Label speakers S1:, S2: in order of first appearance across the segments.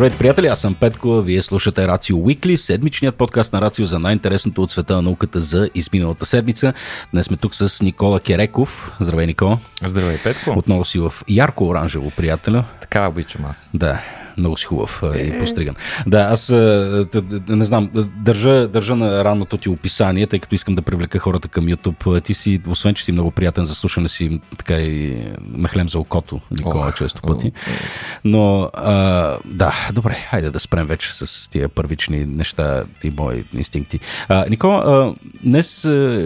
S1: Здравейте, приятели, аз съм Петко, вие слушате Рацио Уикли, седмичният подкаст на Рацио за най-интересното от света на науката за изминалата седмица. Днес сме тук с Никола Кереков. Здравей, Никола.
S2: Здравей, Петко.
S1: Отново си в ярко-оранжево, приятеля.
S2: Така обичам аз.
S1: Да, много си хубав е... и постриган. Да, аз не знам, държа, държа на ранното ти описание, тъй като искам да привлека хората към YouTube. Ти си, освен че си много приятен за слушане си, така и мехлем за окото, Никола, oh, често пъти. Но, а, да, добре, хайде да спрем вече с тия първични неща и мои инстинкти. А, Никола, а, днес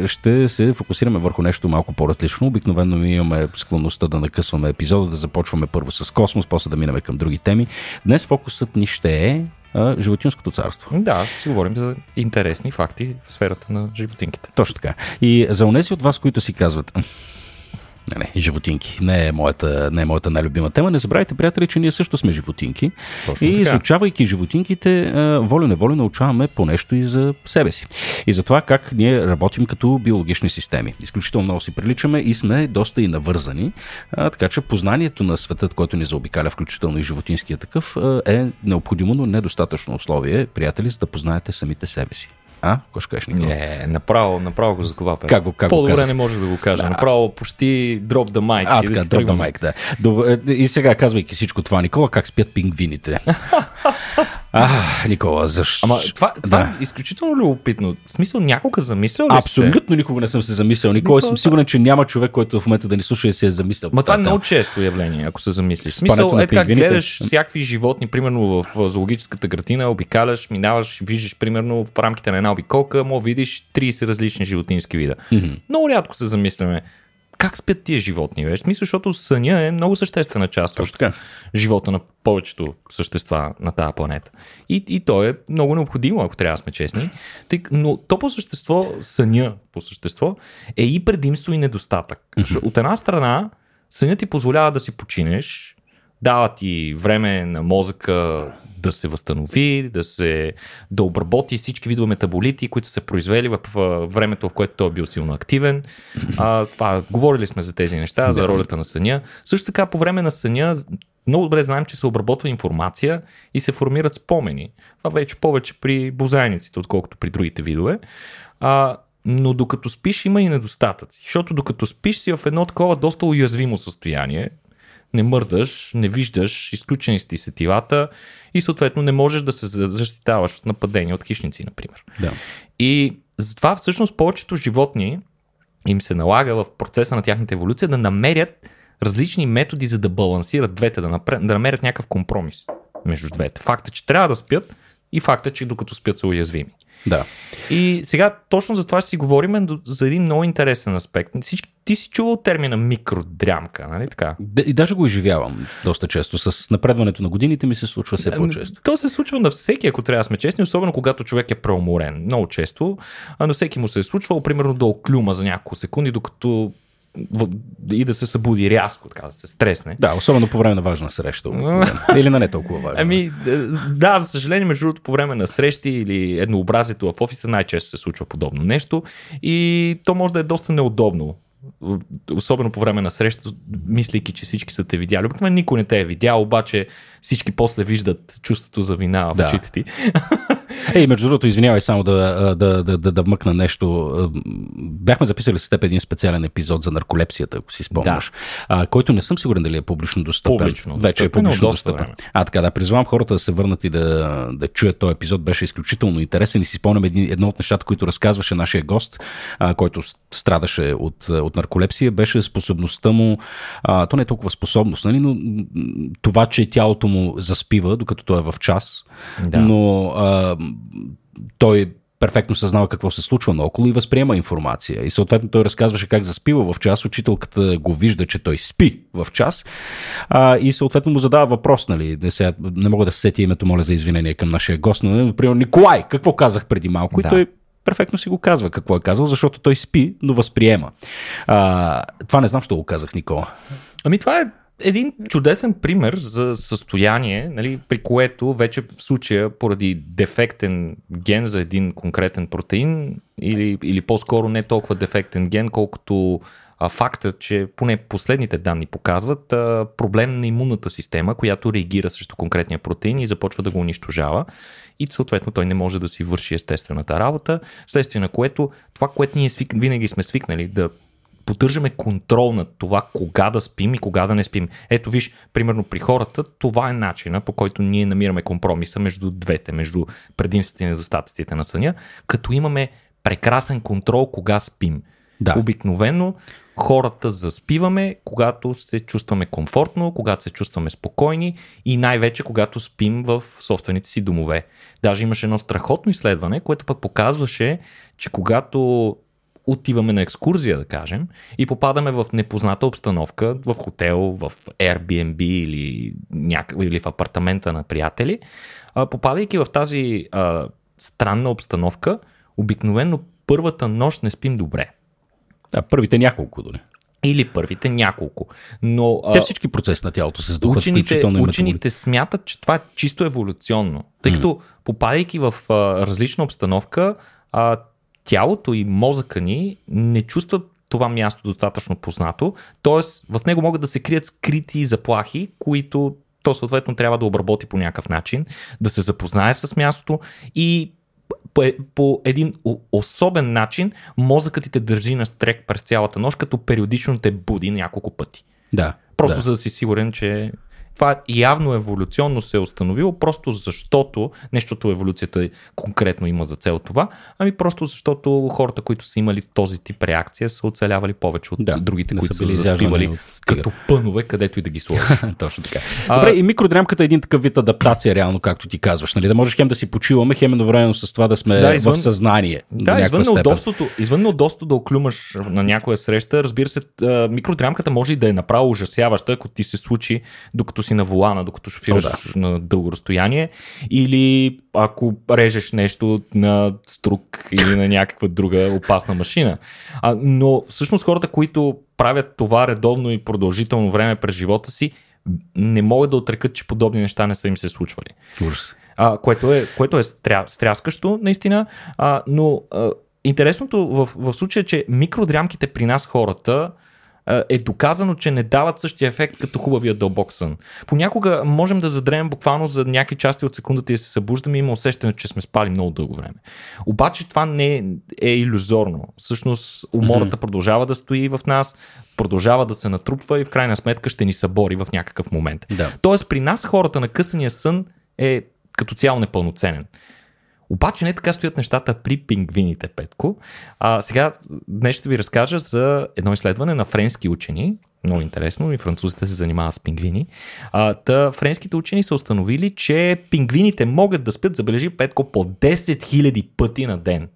S1: ще се фокусираме върху нещо малко по-различно. Обикновено ми имаме склонността да накъсваме епизода, да започваме първо с космос, после да минем към други теми. Днес фокусът ни ще е животинското царство.
S2: Да, ще си говорим за интересни факти в сферата на животинките.
S1: Точно така. И за унеси от вас, които си казват, не, не, животинки. Не е моята, не е моята най-любима тема. Не забравяйте, приятели, че ние също сме животинки. Точно и така. изучавайки животинките, волю-неволю научаваме по нещо и за себе си. И за това как ние работим като биологични системи. Изключително много си приличаме и сме доста и навързани. Така че познанието на светът, който ни заобикаля, включително и животинския такъв, е необходимо, но недостатъчно условие, приятели, за да познаете самите себе си. А? Какво ще кажеш, Никола?
S2: Не, направо, направо го заклапя.
S1: Как го, как
S2: По-добре
S1: го
S2: не можех да го кажа. Да. Направо почти дроп the mic.
S1: А, така, дроп the mic, да. Добре, и сега, казвайки всичко това, Никола, как спят пингвините? А, Никола, защо?
S2: Ама това, това да. е изключително любопитно. В смисъл, някога замислял ли
S1: Абсолютно
S2: се?
S1: никога не съм се замислял. Никола, съм сигурен, че няма човек, който в момента да ни слуша и се е замислял.
S2: Ма това е много често явление, ако се замислиш. Смисъл, е как гледаш всякакви животни, примерно в зоологическата градина, обикаляш, минаваш, виждаш, примерно в рамките на една обиколка, може видиш 30 различни животински вида. Mm-hmm. Много рядко се замисляме как спят тия животни, вече? Мисля, защото съня е много съществена част
S1: Точно така.
S2: от живота на повечето същества на тази планета. И, и то е много необходимо, ако трябва да сме честни. Тъй, но то по същество, съня по същество, е и предимство и недостатък. Mm-hmm. От една страна, сънят ти позволява да си починеш, дава ти време на мозъка да се възстанови, да се да обработи всички видове метаболити, които са се произвели в, в времето, в което той е бил силно активен. А, това, говорили сме за тези неща, за ролята на съня. Също така, по време на съня, много добре знаем, че се обработва информация и се формират спомени. Това вече повече при бозайниците, отколкото при другите видове. А, но докато спиш има и недостатъци. Защото докато спиш си в едно такова доста уязвимо състояние, не мърдаш, не виждаш, изключени си сетивата и съответно не можеш да се защитаваш от нападения от хищници, например.
S1: Да.
S2: И затова всъщност повечето животни им се налага в процеса на тяхната еволюция да намерят различни методи, за да балансират двете, да, напре... да намерят някакъв компромис между двете. Факта, че трябва да спят и факта, че докато спят са уязвими.
S1: Да.
S2: И сега точно за това си говорим за един много интересен аспект. Всички, ти си чувал термина микродрямка, нали така?
S1: И даже го изживявам доста често. С напредването на годините ми се случва все по-често.
S2: То се случва на всеки, ако трябва да сме честни, особено когато човек е преуморен. Много често. А на всеки му се е случвало, примерно да оклюма за няколко секунди, докато и да се събуди рязко, така да се стресне.
S1: Да, особено по време на важна среща. или на не толкова важна.
S2: Ами, да, за съжаление, между другото, по време на срещи или еднообразието в офиса най-често се случва подобно нещо и то може да е доста неудобно особено по време на среща, мислейки, че всички са те видяли. Обикновено никой не те е видял, обаче всички после виждат чувството за вина в да. очите ти.
S1: Ей, между другото, извинявай само да, да, да, да, да мъкна нещо. Бяхме записали с теб един специален епизод за нарколепсията, ако си спомняш, да. а, който не съм сигурен дали е публично достъпен.
S2: Публично.
S1: Вече е публично достъпен. А, така, да, призвам хората да се върнат и да, да чуят този епизод. Беше изключително интересен и си спомням едно от нещата, които разказваше нашия гост, а, който страдаше от, от нарколепсия, беше способността му, а, то не е толкова способност, нали, но това, че тялото му заспива, докато той е в час, да. но а, той перфектно съзнава какво се случва наоколо и възприема информация. И съответно той разказваше как заспива в час, учителката го вижда, че той спи в час а, и съответно му задава въпрос, нали, не, сега, не мога да се сети името, моля за извинение към нашия гост, но, например, Николай, какво казах преди малко? Да. И той перфектно си го казва какво е казал, защото той спи, но възприема. А, това не знам, що го казах, Никола.
S2: Ами това е един чудесен пример за състояние, нали, при което вече в случая поради дефектен ген за един конкретен протеин или, или по-скоро не толкова дефектен ген, колкото а, факта, че поне последните данни показват а, проблем на имунната система, която реагира срещу конкретния протеин и започва да го унищожава. И съответно той не може да си върши естествената работа, вследствие на което това, което ние свик... винаги сме свикнали да поддържаме контрол над това кога да спим и кога да не спим. Ето виж, примерно при хората, това е начина по който ние намираме компромиса между двете, между предимствата и недостатъците на съня, като имаме прекрасен контрол кога спим.
S1: Да.
S2: Обикновено хората заспиваме, когато се чувстваме комфортно, когато се чувстваме спокойни и най-вече когато спим в собствените си домове. Даже имаше едно страхотно изследване, което пък показваше, че когато отиваме на екскурзия, да кажем, и попадаме в непозната обстановка, в хотел, в Airbnb или, няк... или в апартамента на приятели, а, попадайки в тази а, странна обстановка, обикновено първата нощ не спим добре.
S1: Да, първите няколко дори.
S2: Или първите няколко. Но,
S1: Те всички процеси на тялото се сдухат,
S2: учените, учените смятат, че това е чисто еволюционно. Тъй като попадайки в а, различна обстановка, а, тялото и мозъка ни не чувства това място достатъчно познато, т.е. в него могат да се крият скрити заплахи, които то съответно трябва да обработи по някакъв начин, да се запознае с мястото и по, по един особен начин мозъкът ти те държи на стрек през цялата нощ, като периодично те буди няколко пъти.
S1: Да.
S2: Просто
S1: да.
S2: за да си сигурен, че това явно еволюционно се е установило, просто защото, нещото еволюцията конкретно има за цел това, ами просто защото хората, които са имали този тип реакция, са оцелявали повече от
S1: Да,
S2: другите, които
S1: са
S2: са заспивали
S1: от
S2: като пънове, където и да ги сложиш.
S1: Точно така.
S2: А-
S1: Добре, и микродрямката е един такъв вид адаптация, реално, както ти казваш. Нали? Да можеш хем да си почиваме, хем едновременно с това да сме
S2: Да, извън-
S1: в съзнание.
S2: Да, извън неудобството, извън неудобството да оклюмаш на някоя среща, разбира се, микродрямката може и да е направо ужасяваща, ако ти се случи докато си на волана, докато шофираш
S1: О,
S2: да. на дълго разстояние, или ако режеш нещо на струк или на някаква друга опасна машина. А, но всъщност хората, които правят това редовно и продължително време през живота си, не могат да отрекат, че подобни неща не са им се случвали
S1: Ужас.
S2: а, което е, което е стря, стряскащо, наистина, а, но а, интересното в, в случая, че микродрямките при нас хората е доказано, че не дават същия ефект като хубавия дълбок сън. Понякога можем да задремем буквално за някакви части от секундата и да се събуждаме и има усещане, че сме спали много дълго време. Обаче това не е, е иллюзорно. Всъщност умората продължава да стои в нас, продължава да се натрупва и в крайна сметка ще ни събори в някакъв момент.
S1: Да.
S2: Тоест при нас хората на късания сън е като цяло непълноценен. Обаче не така стоят нещата при пингвините, Петко. А, сега днес ще ви разкажа за едно изследване на френски учени. Много интересно, и французите се занимават с пингвини. А, та, френските учени са установили, че пингвините могат да спят, забележи Петко, по 10 000 пъти на ден.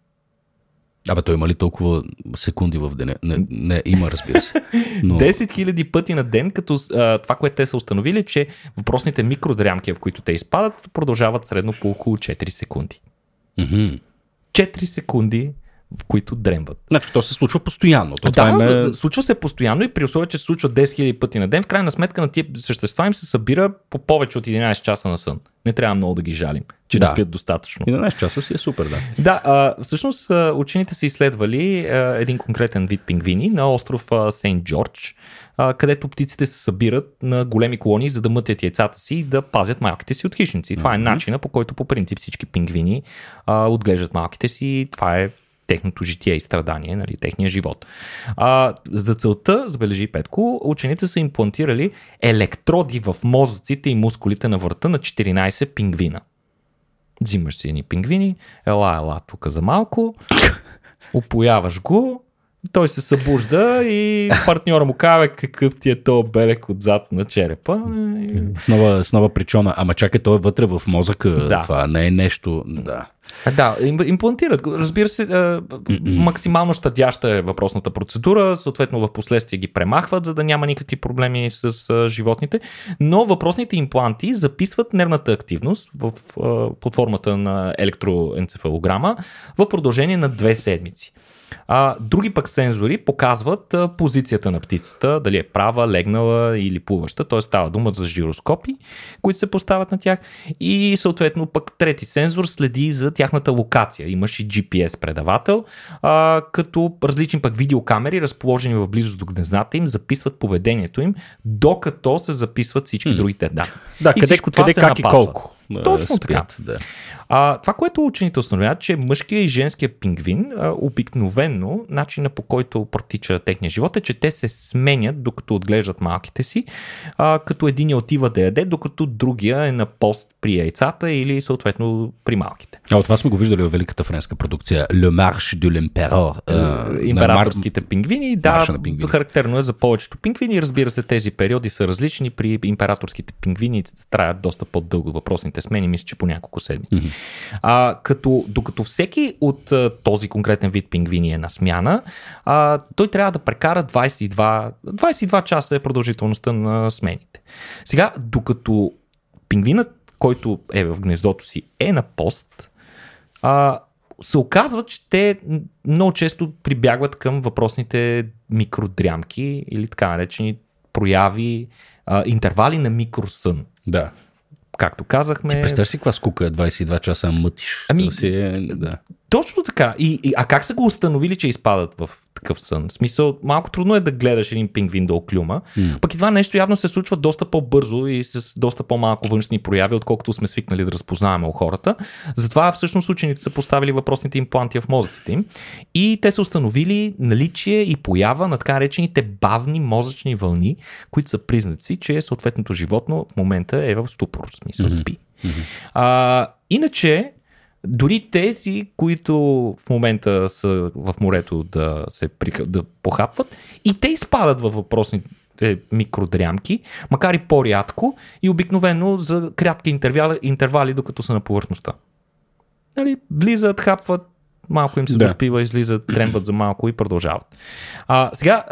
S1: Абе, той има ли толкова секунди в деня? Не, не има, разбира се. Но...
S2: 10 000 пъти на ден, като а, това, което те са установили, че въпросните микродрямки, в които те изпадат, продължават средно по около 4 секунди.
S1: Мгм.
S2: 4 секунди, в които дремват.
S1: Значи, то се случва постоянно. То,
S2: Да,
S1: това е...
S2: случва се постоянно и при условие, че се случва 10 000 пъти на ден, в крайна сметка на тия същества им се събира по повече от 11 часа на сън. Не трябва много да ги жалим, че да. Не спят достатъчно.
S1: 11 часа си е супер, да.
S2: Да, а, всъщност учените са изследвали а, един конкретен вид пингвини на остров Сейнт Джордж, а, където птиците се събират на големи колонии, за да мътят яйцата си и да пазят малките си от хищници. Това е начина по който по принцип всички пингвини а, отглеждат малките си. и Това е техното житие и страдание, нали, техния живот. А, за целта, забележи Петко, учените са имплантирали електроди в мозъците и мускулите на врата на 14 пингвина. Взимаш си едни пингвини, ела, ела тук за малко, опояваш го, той се събужда и партньора му казва какъв ти е то белек отзад на черепа.
S1: С нова, с нова причона. Ама чакай, той е вътре в мозъка.
S2: Да.
S1: Това не е нещо. Да.
S2: Да, им- имплантират. Разбира се, максимално щадяща е въпросната процедура, съответно в последствие ги премахват, за да няма никакви проблеми с животните, но въпросните импланти записват нервната активност в, под формата на електроенцефалограма в продължение на две седмици. А, други пък сензори показват а, позицията на птицата, дали е права, легнала или плуваща, т.е. става дума за жироскопи, които се поставят на тях и съответно пък трети сензор следи за тяхната локация. Имаш и GPS предавател, а, като различни пък видеокамери, разположени в близост до гнездата им, записват поведението им, докато се записват всички mm. другите данни.
S1: Да, къде, къде как и колко.
S2: Точно спят, така. Да. А, това, което учените установяват, че мъжкия и женския пингвин а, обикновенно, начина по който протича техния живот е, че те се сменят докато отглеждат малките си, а, като един отива да яде, докато другия е на пост при яйцата или съответно при малките.
S1: А от това сме го виждали в великата френска продукция Le Marche de l'Empereur.
S2: Императорските пингвини, да, пингвини. характерно е за повечето пингвини. Разбира се, тези периоди са различни. При императорските пингвини траят доста по-дълго въпросните смени, мисля, че по няколко седмици. Mm-hmm. А, като, докато всеки от а, този конкретен вид пингвини е на смяна, а, той трябва да прекара 22, 22 часа е продължителността на смените. Сега, докато пингвинът който е в гнездото си, е на пост, а, се оказва, че те много често прибягват към въпросните микродрямки или така наречени прояви, а, интервали на микросън.
S1: Да.
S2: Както казахме.
S1: Ти представяш си каква скука е 22 часа мътиш?
S2: Ами, да си е, да. Точно така. И, и, а как са го установили, че изпадат в такъв сън? В смисъл, малко трудно е да гледаш един пингвин да оклюма. Mm. Пък и това нещо явно се случва доста по-бързо и с доста по-малко външни прояви, отколкото сме свикнали да разпознаваме у хората. Затова всъщност учените са поставили въпросните импланти в мозъците им и те са установили наличие и поява на така наречените бавни мозъчни вълни, които са признаци, че съответното животно в момента е в ступор, в смисъл mm-hmm. спи. Mm-hmm. А, иначе, дори тези, които в момента са в морето да се да похапват, и те изпадат във въпросните микродрямки, макар и по-рядко и обикновено за кратки интервали, интервали докато са на повърхността. Нали, влизат, хапват, малко им се да. доспива, излизат, тремват за малко и продължават. А, сега,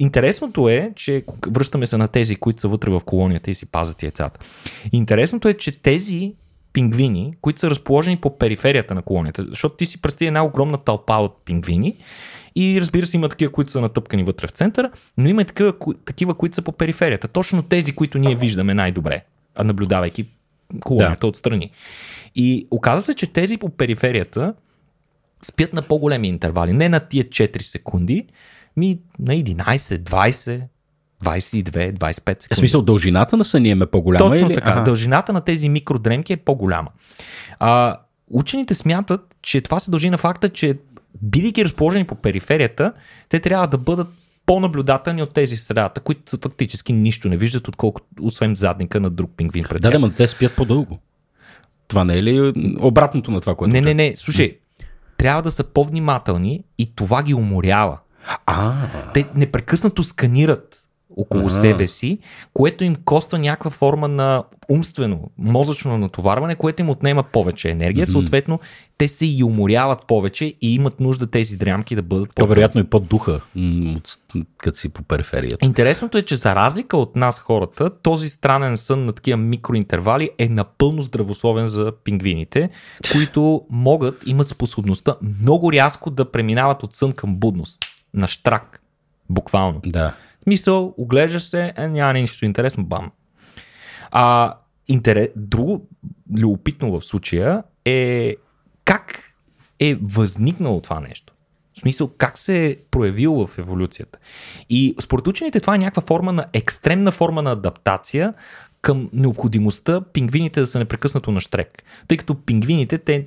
S2: Интересното е, че връщаме се на тези, които са вътре в колонията и си пазят яйцата. Интересното е, че тези пингвини, които са разположени по периферията на колонията. Защото ти си представи една огромна тълпа от пингвини и разбира се има такива, които са натъпкани вътре в центъра, но има и такива, такива които са по периферията. Точно тези, които ние виждаме най-добре, наблюдавайки колонията да. отстрани. И оказва се, че тези по периферията спят на по-големи интервали, не на тия 4 секунди, ми на 11, 20, 22, 25 секунди.
S1: В смисъл, дължината на съня е по-голяма?
S2: Точно или? така. Ага. Дължината на тези микродремки е по-голяма. А, учените смятат, че това се дължи на факта, че бидейки разположени по периферията, те трябва да бъдат по-наблюдателни от тези в средата, които фактически нищо не виждат, отколкото освен задника на друг пингвин
S1: пред Да, да, но те спят по-дълго. Това не е ли обратното на това, което...
S2: Не, не, не, слушай, трябва да са по-внимателни и това ги уморява.
S1: А.
S2: Те непрекъснато сканират около ага. себе си, което им коства някаква форма на умствено, мозъчно натоварване, което им отнема повече енергия. Mm-hmm. Съответно, те се и уморяват повече и имат нужда тези дрямки да бъдат
S1: по вероятно и под духа, като си по периферията.
S2: Интересното е, че за разлика от нас хората, този странен сън на такива микроинтервали е напълно здравословен за пингвините, които могат, имат способността много рязко да преминават от сън към будност. На штрак. Буквално.
S1: Да.
S2: Мисъл, оглеждаш се, е, няма нищо интересно, бам. А, интерес, друго любопитно в случая е как е възникнало това нещо. В смисъл, как се е проявило в еволюцията. И според учените това е някаква форма на екстремна форма на адаптация към необходимостта пингвините да са непрекъснато на штрек. Тъй като пингвините, те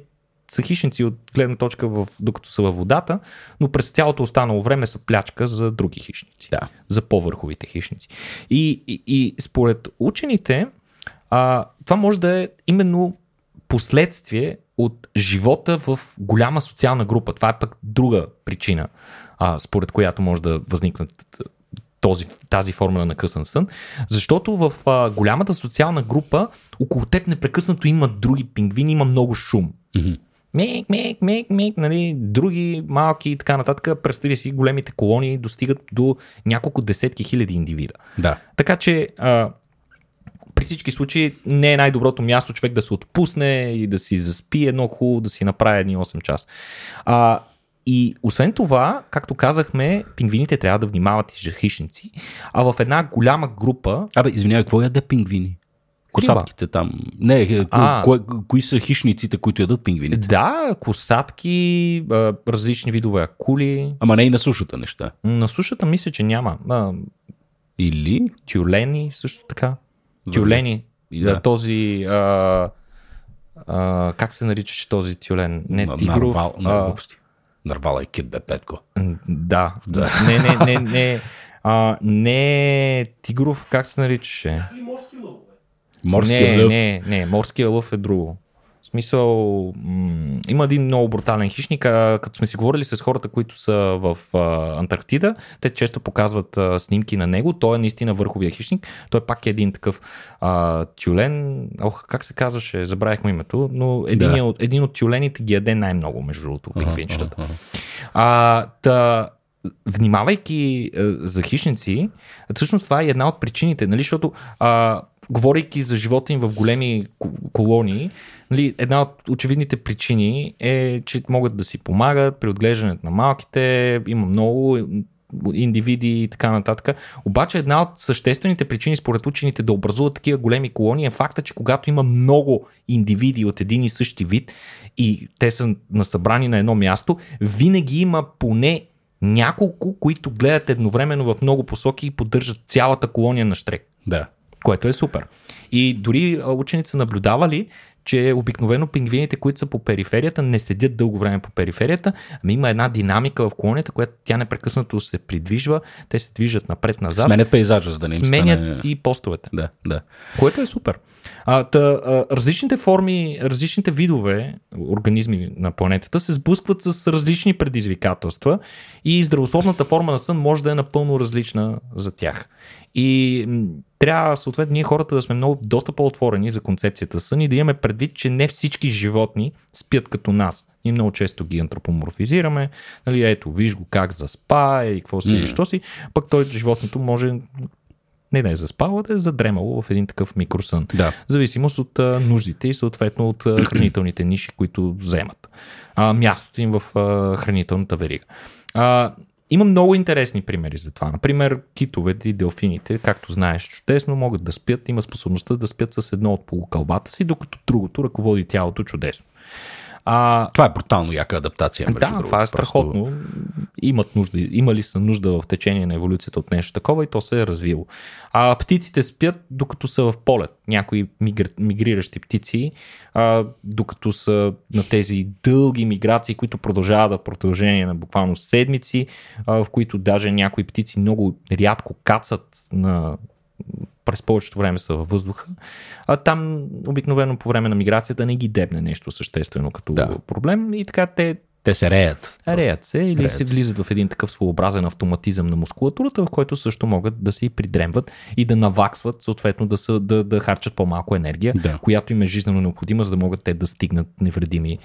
S2: са хищници от гледна точка в, докато са във водата, но през цялото останало време са плячка за други хищници.
S1: Да.
S2: За по-върховите хищници. И, и, и според учените, а, това може да е именно последствие от живота в голяма социална група. Това е пък друга причина, а, според която може да възникнат този, тази форма на късен сън, защото в а, голямата социална група около теб непрекъснато има други пингвини, има много шум.
S1: Mm-hmm
S2: мик, мик, мик, мик, нали, други малки и така нататък. Представи си, големите колонии достигат до няколко десетки хиляди индивида.
S1: Да.
S2: Така че а, при всички случаи не е най-доброто място човек да се отпусне и да си заспи едно хубаво, да си направи едни 8 часа. А, и освен това, както казахме, пингвините трябва да внимават и за хищници, а в една голяма група...
S1: Абе, извинявай, какво яде пингвини? Косатките там. Не, е,
S2: А.
S1: ко, ко, кои са хищниците, които ядат пингвините?
S2: Да, косатки, различни видове акули.
S1: Ама не и на сушата неща.
S2: На сушата мисля, че няма. А,
S1: Или?
S2: тюлени също така. Тюлени. Да. Този... А, а, как се наричаше този тюлен? Не,
S1: На-
S2: тигров.
S1: Нарвал,
S2: а.
S1: Нарвала е кит, бе, Петко.
S2: да.
S1: Да.
S2: Не, не, не, не. А, не тигров, как се наричаше?
S1: Морския
S2: не,
S1: лъв.
S2: Не, не, морския лъв е друго. В смисъл, м- има един много брутален хищник, а, като сме си говорили с хората, които са в а, Антарктида, те често показват а, снимки на него, той е наистина върховия хищник, той пак е един такъв а, тюлен, ох, как се казваше, забравих му името, но един,
S1: Да.
S2: от, един от тюлените ги яде най-много, между другото, пингвинчетата.
S1: ага,
S2: та, внимавайки а, за хищници, всъщност това е една от причините, нали, защото а, говорейки за живота им в големи ко- колонии, нали, една от очевидните причини е, че могат да си помагат при отглеждането на малките, има много индивиди и така нататък. Обаче една от съществените причини според учените да образуват такива големи колонии е факта, че когато има много индивиди от един и същи вид и те са насъбрани на едно място, винаги има поне няколко, които гледат едновременно в много посоки и поддържат цялата колония на штрек
S1: Да.
S2: Което е супер. И дори са наблюдавали, че обикновено пингвините, които са по периферията, не седят дълго време по периферията, ами има една динамика в колонията, която тя непрекъснато се придвижва, те се движат напред-назад,
S1: Сменят пейзажа, за да не им
S2: сменят
S1: стане...
S2: си постовете,
S1: Да, да.
S2: което е супер. А, та, а, различните форми, различните видове организми на планетата се сблъскват с различни предизвикателства и здравословната форма на сън може да е напълно различна за тях. И трябва съответно ние хората да сме много доста по-отворени за концепцията сън и да имаме предвид, че не всички животни спят като нас. Ние много често ги антропоморфизираме, нали, ето, виж го как заспа и какво си, mm. що си, пък той животното може не да е заспало, да е задремало в един такъв микросън.
S1: Да.
S2: Зависимост от а, нуждите и съответно от а, хранителните ниши, които вземат. А, мястото им в а, хранителната верига. А, има много интересни примери за това. Например, китовете и делфините, както знаеш чудесно, могат да спят, има способността да спят с едно от полукълбата си, докато другото ръководи тялото чудесно. А,
S1: Това е брутално яка адаптация. Между
S2: да,
S1: другото.
S2: това е
S1: Просто-
S2: страхотно. Имат нужда, имали са нужда в течение на еволюцията от нещо такова и то се е развило. А птиците спят докато са в полет. Някои мигр... мигриращи птици, а, докато са на тези дълги миграции, които продължават да продължение на буквално седмици, а, в които даже някои птици много рядко кацат на през повечето време са във въздуха, а там обикновено по време на миграцията не ги дебне нещо съществено като
S1: Да.
S2: проблем и така те
S1: Те се реят.
S2: реят се или
S1: Реят
S2: се влизат в един такъв своеобразен автоматизъм на мускулатурата, в който също могат да се и придремват и да наваксват, съответно да, са, да, да харчат по-малко енергия,
S1: Да.
S2: която им е жизненно необходима, за да могат те да стигнат невредими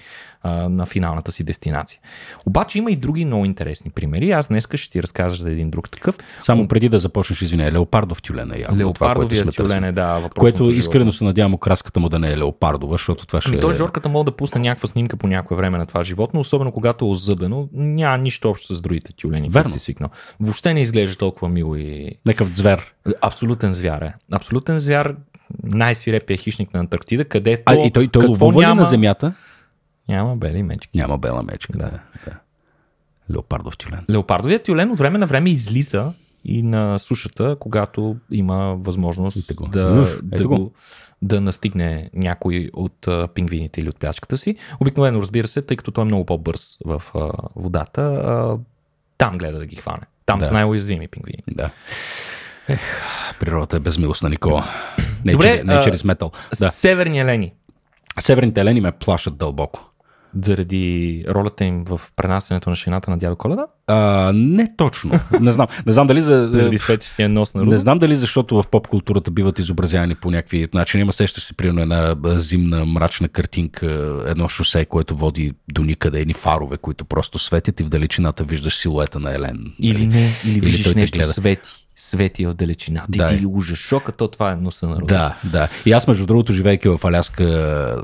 S2: а, на финалната си дестинация. Обаче има и други много интересни примери. Аз днес ще ти разкажа за един друг такъв.
S1: Само преди да започнеш, извиня, леопардов тюлен е явно. това,
S2: Леопардовия
S1: сме
S2: тюлен е, да,
S1: Което искрено се надявам окраската му да не е леопардова, защото това ще
S2: Ами той
S1: е...
S2: Жорката мога да пусне някаква снимка по някое време на това животно, особено когато е озъбено. Няма нищо общо с другите тюлени,
S1: Верно.
S2: си свикнал. Въобще не изглежда толкова мило и
S1: Някакъв звер.
S2: абсолютен звяр е. Абсолютен звяр, най-свирепия хищник на Антарктида, където
S1: А, и той, той ловува
S2: няма,
S1: на земята?
S2: Няма бели мечки.
S1: Няма бела мечка.
S2: Да.
S1: да. Леопардов тюлен.
S2: Леопардовият тюлен от време на време излиза и на сушата, когато има възможност
S1: го.
S2: да,
S1: Уф,
S2: да, го.
S1: го.
S2: да настигне някой от а, пингвините или от плячката си. Обикновено, разбира се, тъй като той е много по-бърз в а, водата, а, там гледа да ги хване. Там
S1: Да.
S2: са най-уязвими пингвини.
S1: Да. Ех, природата е безмилостна, Никола. Не,
S2: Добре,
S1: че, не
S2: а,
S1: чрез метал. Да.
S2: Северни елени.
S1: Северните елени ме плашат дълбоко.
S2: Заради ролята им в пренасенето на шината на дядо Коледа?
S1: А, не точно. Не знам. Не знам дали за...
S2: Заради светещия нос на
S1: Не знам дали защото в поп културата биват изобразявани по някакви начини. Има сещаш се примерно една зимна мрачна картинка, едно шосе, което води до никъде, едни фарове, които просто светят и в далечината виждаш силуета на Елен.
S2: Или не, или виждаш
S1: той те
S2: нещо
S1: гледа.
S2: свети. Свети в далечината. И
S1: Да.
S2: ти ужас, шока, то това е носа на.
S1: Да, да. И аз, между другото, живейки в Аляска,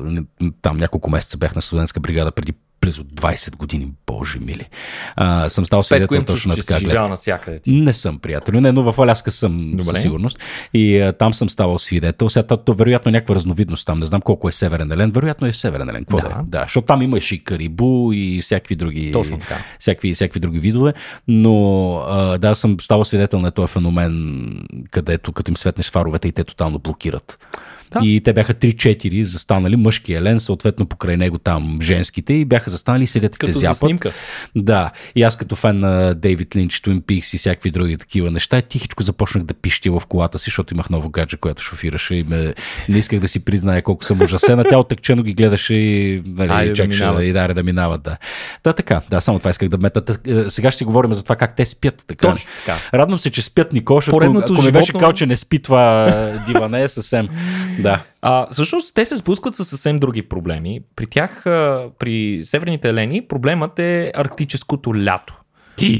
S1: там няколко месеца бях на студентска бригада преди близо 20 години, боже мили. А, съм стал свидетел точно на така гледка.
S2: навсякъде ти.
S1: Не съм приятел, не, но в Аляска съм
S2: Добре.
S1: със сигурност. И а, там съм ставал свидетел. Сега то, то, вероятно е някаква разновидност там. Не знам колко е северен елен. Вероятно е северен елен. Какво
S2: Да.
S1: да. е? Да, защото там имаше и карибу и всякакви други,
S2: Точно така.
S1: всякакви, всякакви други видове. Но а, да, съм ставал свидетел на този феномен, където като им светнеш фаровете и те тотално блокират.
S2: Да.
S1: И те бяха 3-4 застанали, мъжки елен, съответно покрай него там женските и бяха застанали и седят те
S2: Като за снимка.
S1: Да, и аз като фен на Дейвид Линч, Twin Peaks и всякакви други такива неща, тихичко започнах да пищя в колата си, защото имах ново гадже, което шофираше и ме, не исках да си призная колко съм ужасена. Тя оттъкчено ги гледаше и нали,
S2: Айде да
S1: чакаше
S2: минават.
S1: да, и да, да минават. Да. да, така, да, само това исках да мета. Та- е, Сега ще говорим за това как те спят. Така.
S2: Точно така.
S1: Радвам се, че спят защото
S2: Поредното
S1: ако беше
S2: животно-
S1: кал, че не спи това диване, е съвсем. Да.
S2: А, всъщност те се сблъскват с съвсем други проблеми. При тях, а, при северните елени, проблемът е арктическото лято,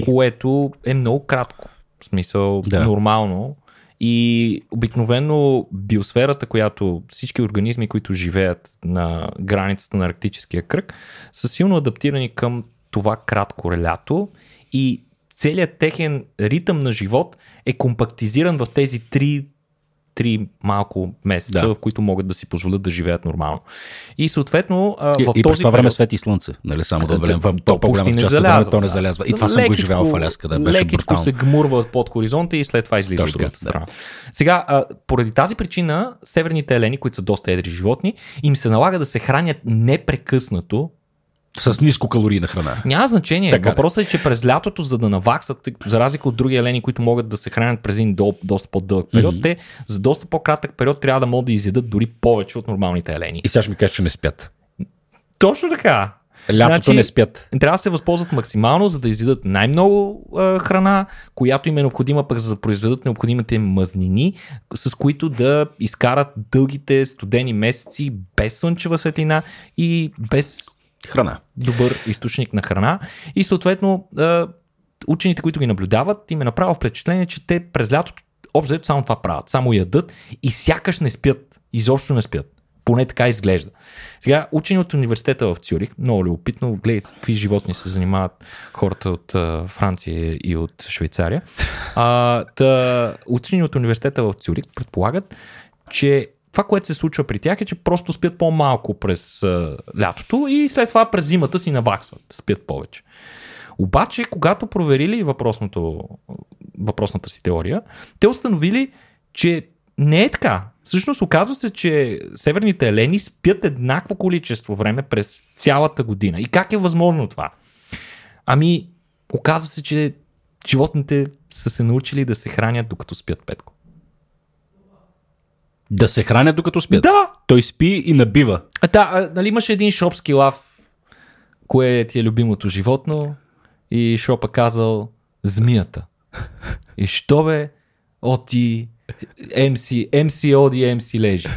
S2: което е много кратко. В смисъл,
S1: Да.
S2: нормално. И обикновено биосферата, която всички организми, които живеят на границата на арктическия кръг, са силно адаптирани към това кратко лято и целият техен ритъм на живот е компактизиран в тези три три малко месеца,
S1: Да.
S2: в които могат да си позволят да живеят нормално. И съответно,
S1: И,
S2: в
S1: и през
S2: този
S1: това време
S2: период-
S1: свети слънце, нали, само да отбележим.
S2: то
S1: В то,
S2: не
S1: част от
S2: залязва.
S1: то не залязва. И това съм го
S2: Лекичко-
S1: изживял в Аляска, да, беше
S2: лекичко
S1: брутално.
S2: се гмурва под хоризонта и след това излиза от другата
S1: да.
S2: страна. Сега, а, поради тази причина, северните елени, които са доста едри животни, им се налага да се хранят непрекъснато.
S1: С ниско калорийна храна.
S2: Няма значение.
S1: Така.
S2: Въпросът е, че през лятото, за да наваксат, за разлика от други елени, които могат да се хранят през един до, доста по-дълъг период,
S1: Мгм.
S2: те за доста по-кратък период трябва да могат да изядат дори повече от нормалните елени.
S1: И сега ще ми кажеш, че не спят.
S2: Точно така.
S1: Лятото
S2: Значи-
S1: не спят.
S2: Трябва да се възползват максимално, за да изядат най-много а, храна, която им е необходима, пък за да произведат необходимите им мазнини, с които да изкарат дългите студени месеци без слънчева светлина и без
S1: Храна.
S2: добър източник на храна. И съответно, учените, които ги наблюдават, им е направо впечатление, че те през лятото общо само това правят. Само ядат и сякаш не спят. Изобщо не спят. Поне така изглежда. Сега, учени от университета в Цюрих, много любопитно, гледайте какви животни се занимават хората от а, Франция и от Швейцария. А, та, учени от университета в Цюрих предполагат, че това, което се случва при тях е, че просто спят по-малко през а, лятото и след това през зимата си наваксват, спят повече. Обаче, когато проверили въпросното, въпросната си теория, те установили, че не е така. Всъщност оказва се, че северните елени спят еднакво количество време през цялата година. И как е възможно това? Ами, оказва се, че животните са се научили да се хранят докато спят, Петко.
S1: Да се хранят докато спят.
S2: Да!
S1: Той спи и набива.
S2: А, да, а, нали имаше един шопски лав, кое ти е любимото животно и Шопа казал змията. И що бе? О ти, MC, MC оди, MC лежи.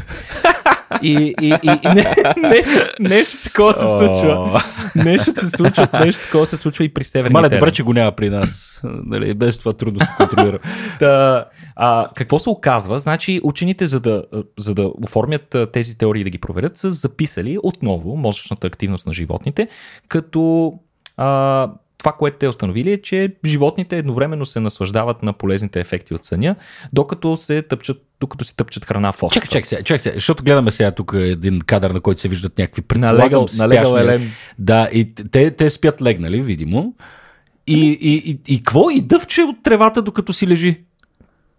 S2: И, и, и, и не, нещо, нещо такова се случва. Нещо се случва, нещо такова се случва и при северните
S1: Мале, добре, че го няма при нас. Нали, без това трудно се контролира.
S2: Та, а, какво се оказва? Значи учените, за да, за да оформят тези теории и да ги проверят, са записали отново мозъчната активност на животните, като а, това, което те установили е, че животните едновременно се наслаждават на полезните ефекти от съня, докато се тъпчат, докато си тъпчат храна в
S1: Чакай, чакай сега, чакай сега, защото гледаме сега тук един кадър, на който се виждат някакви предполагам,
S2: Налегал,
S1: спящи-
S2: елен.
S1: Да, и те, те спят легнали, видимо. И, и, и, и какво? И дъвче от тревата, докато си лежи.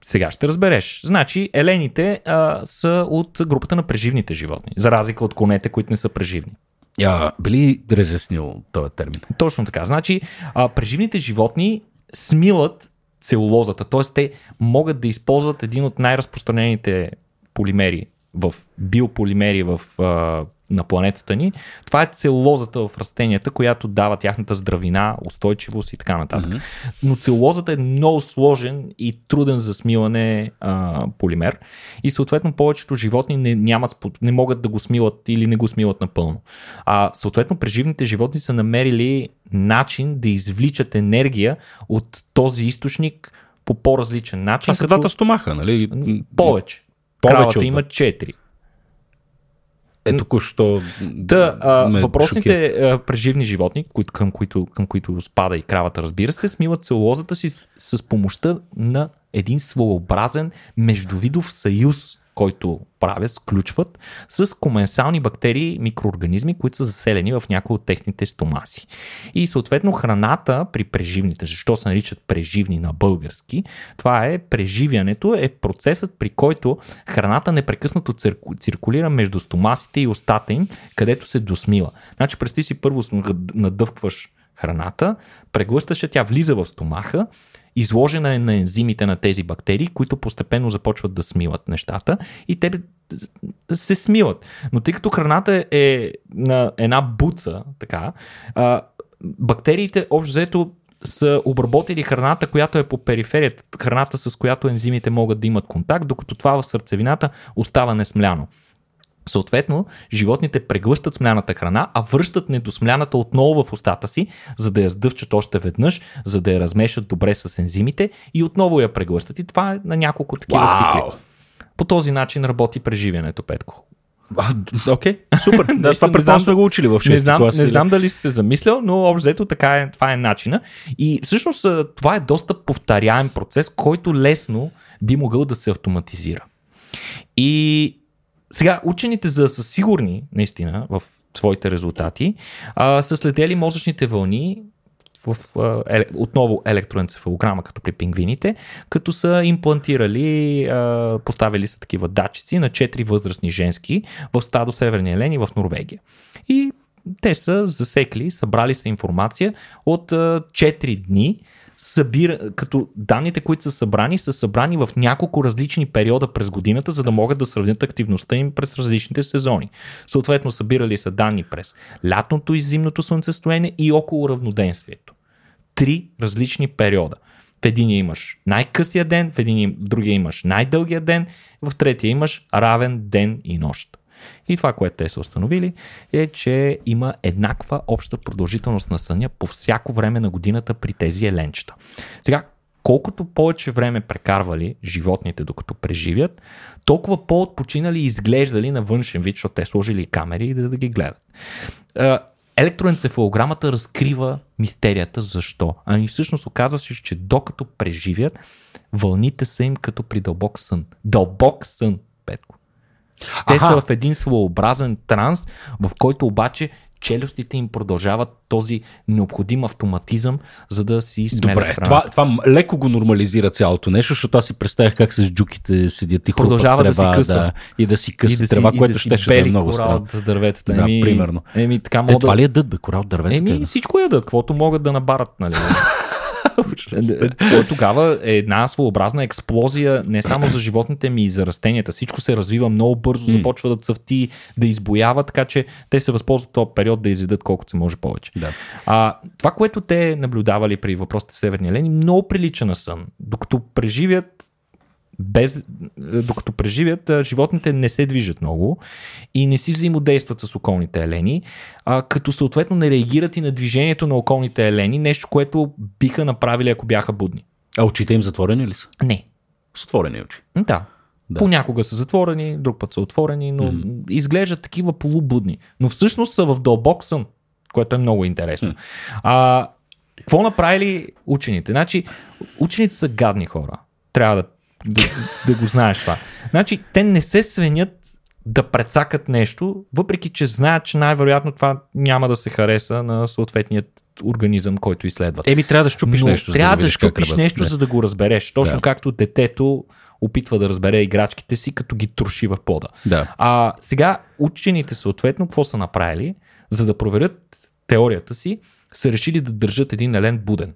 S2: Сега ще разбереш. Значи, елените а, са от групата на преживните животни, за разлика от конете, които не са преживни.
S1: Я, били разяснил този термин?
S2: Точно така. Значи, а, преживните животни смилат целулозата, т.е. те могат да използват един от най-разпространените полимери в биополимери в, а, на планетата ни. Това е целулозата в растенията, която дава тяхната здравина, устойчивост и така нататък. Но целулозата е много сложен и труден за смилане а, полимер и съответно повечето животни не, нямат, не могат да го смилат или не го смилат напълно. А съответно преживните животни са намерили начин да извличат енергия от този източник по по-различен начин.
S1: Това са двата стомаха, нали?
S2: Повече.
S1: Повече
S2: Кравата
S1: от
S2: има 4.
S1: Е, току-що.
S2: Да, а, въпросните а, преживни животни, които, към, които, към които спада и кравата, разбира се, смиват целулозата си с, с помощта на един своеобразен междувидов съюз, който правят, сключват с коменсални бактерии, микроорганизми, които са заселени в някои от техните стомаси. И съответно храната при преживните, защо се наричат преживни на български, това е преживянето, е процесът при който храната непрекъснато цирку- циркулира между стомасите и устата им, където се досмила. Значи представи си първо надъвкваш храната, преглъщаш тя влиза в стомаха, изложена е на ензимите на тези бактерии, които постепенно започват да смиват нещата и те се смиват. Но тъй като храната е на една буца, така, бактериите общо взето са обработили храната, която е по периферията, храната с която ензимите могат да имат контакт, докато това в сърцевината остава несмляно. Съответно, животните преглъщат смляната храна, а връщат недосмляната отново в устата си, за да я сдъвчат още веднъж, за да я размешат добре с ензимите и отново я преглъщат. И това е на няколко такива
S1: Вау!
S2: цикли. По този начин работи преживянето, Петко.
S1: Окей, okay, супер. да, това предполагам сме го учили в 6
S2: Не знам,
S1: клас.
S2: не знам дали си се замислял, но общо взето така е, това е начина. И всъщност това е доста повторяем процес, който лесно би могъл да се автоматизира. И сега учените, за да са сигурни наистина в своите резултати, а, са следели мозъчните вълни в а, еле, отново електроенцефалограма, като при пингвините, като са имплантирали, а, поставили са такива датчици на 4 възрастни женски в стадо Северни елени в Норвегия. И те са засекли, събрали са информация от а, 4 дни, събира, като данните, които са събрани, са събрани в няколко различни периода през годината, за да могат да сравнят активността им през различните сезони. Съответно, събирали са данни през лятното и зимното слънцестояние и около равноденствието. Три различни периода. В един имаш най-късия ден, в един в другия имаш най-дългия ден, в третия имаш равен ден и нощ. И това, което те са установили, е, че има еднаква обща продължителност на съня по всяко време на годината при тези еленчета. Сега, колкото повече време прекарвали животните докато преживят, толкова по-отпочинали и изглеждали на външен вид, защото те сложили и камери да, да ги гледат. Електроенцефалограмата разкрива мистерията защо. Ами всъщност оказва се, че докато преживят, вълните са им като при дълбок сън. Дълбок сън, Петко. Те
S1: Аха.
S2: са в един своеобразен транс, в който обаче челюстите им продължават този необходим автоматизъм, за да си смелят
S1: Добре, това, това леко го нормализира цялото нещо, защото аз си представях как с джуките седят и
S2: Продължава да си къса.
S1: да, и да си
S2: И
S1: къса
S2: да си-
S1: трева,
S2: и
S1: което
S2: да
S1: ще, да е много странно.
S2: от дърветата.
S1: Да,
S2: еми,
S1: примерно.
S2: Еми, така
S1: Те това ли ядат, бе, корал от дърветата?
S2: Еми, всичко ядат, каквото могат да набарат, нали? Той тогава е една своеобразна експлозия не само за животните ми и за растенията. Всичко се развива много бързо, започва да цъфти, да избоява, така че те се възползват този период да изядат колкото се може повече.
S1: Да.
S2: А, това, което те наблюдавали при въпросите Северни елени, много прилича на сън. Докато преживят без, докато преживят, а, животните не се движат много и не си взаимодействат с околните елени, а, като съответно не реагират и на движението на околните елени, нещо, което биха направили, ако бяха будни.
S1: А очите им затворени ли са?
S2: Не.
S1: С отворени очи.
S2: Да.
S1: Да.
S2: Понякога са затворени, друг път са отворени, но mm-hmm. изглеждат такива полубудни. Но всъщност са в дълбок сън, което е много интересно.
S1: Хм.
S2: А, какво направили учените? Значи, учените са гадни хора. Трябва да, да, да го знаеш това. Значи, те не се свенят да прецакат нещо, въпреки че знаят, че най-вероятно това няма да се хареса на съответният организъм, който изследват.
S1: Еми, трябва да щупиш
S2: Но
S1: нещо.
S2: трябва да,
S1: как
S2: щупиш нещо,
S1: Да.
S2: за да го разбереш. Точно
S1: Да.
S2: както детето опитва да разбере играчките си, като ги троши в пода.
S1: Да.
S2: А сега учените съответно, какво са направили? За да проверят теорията си, са решили да държат един елен буден.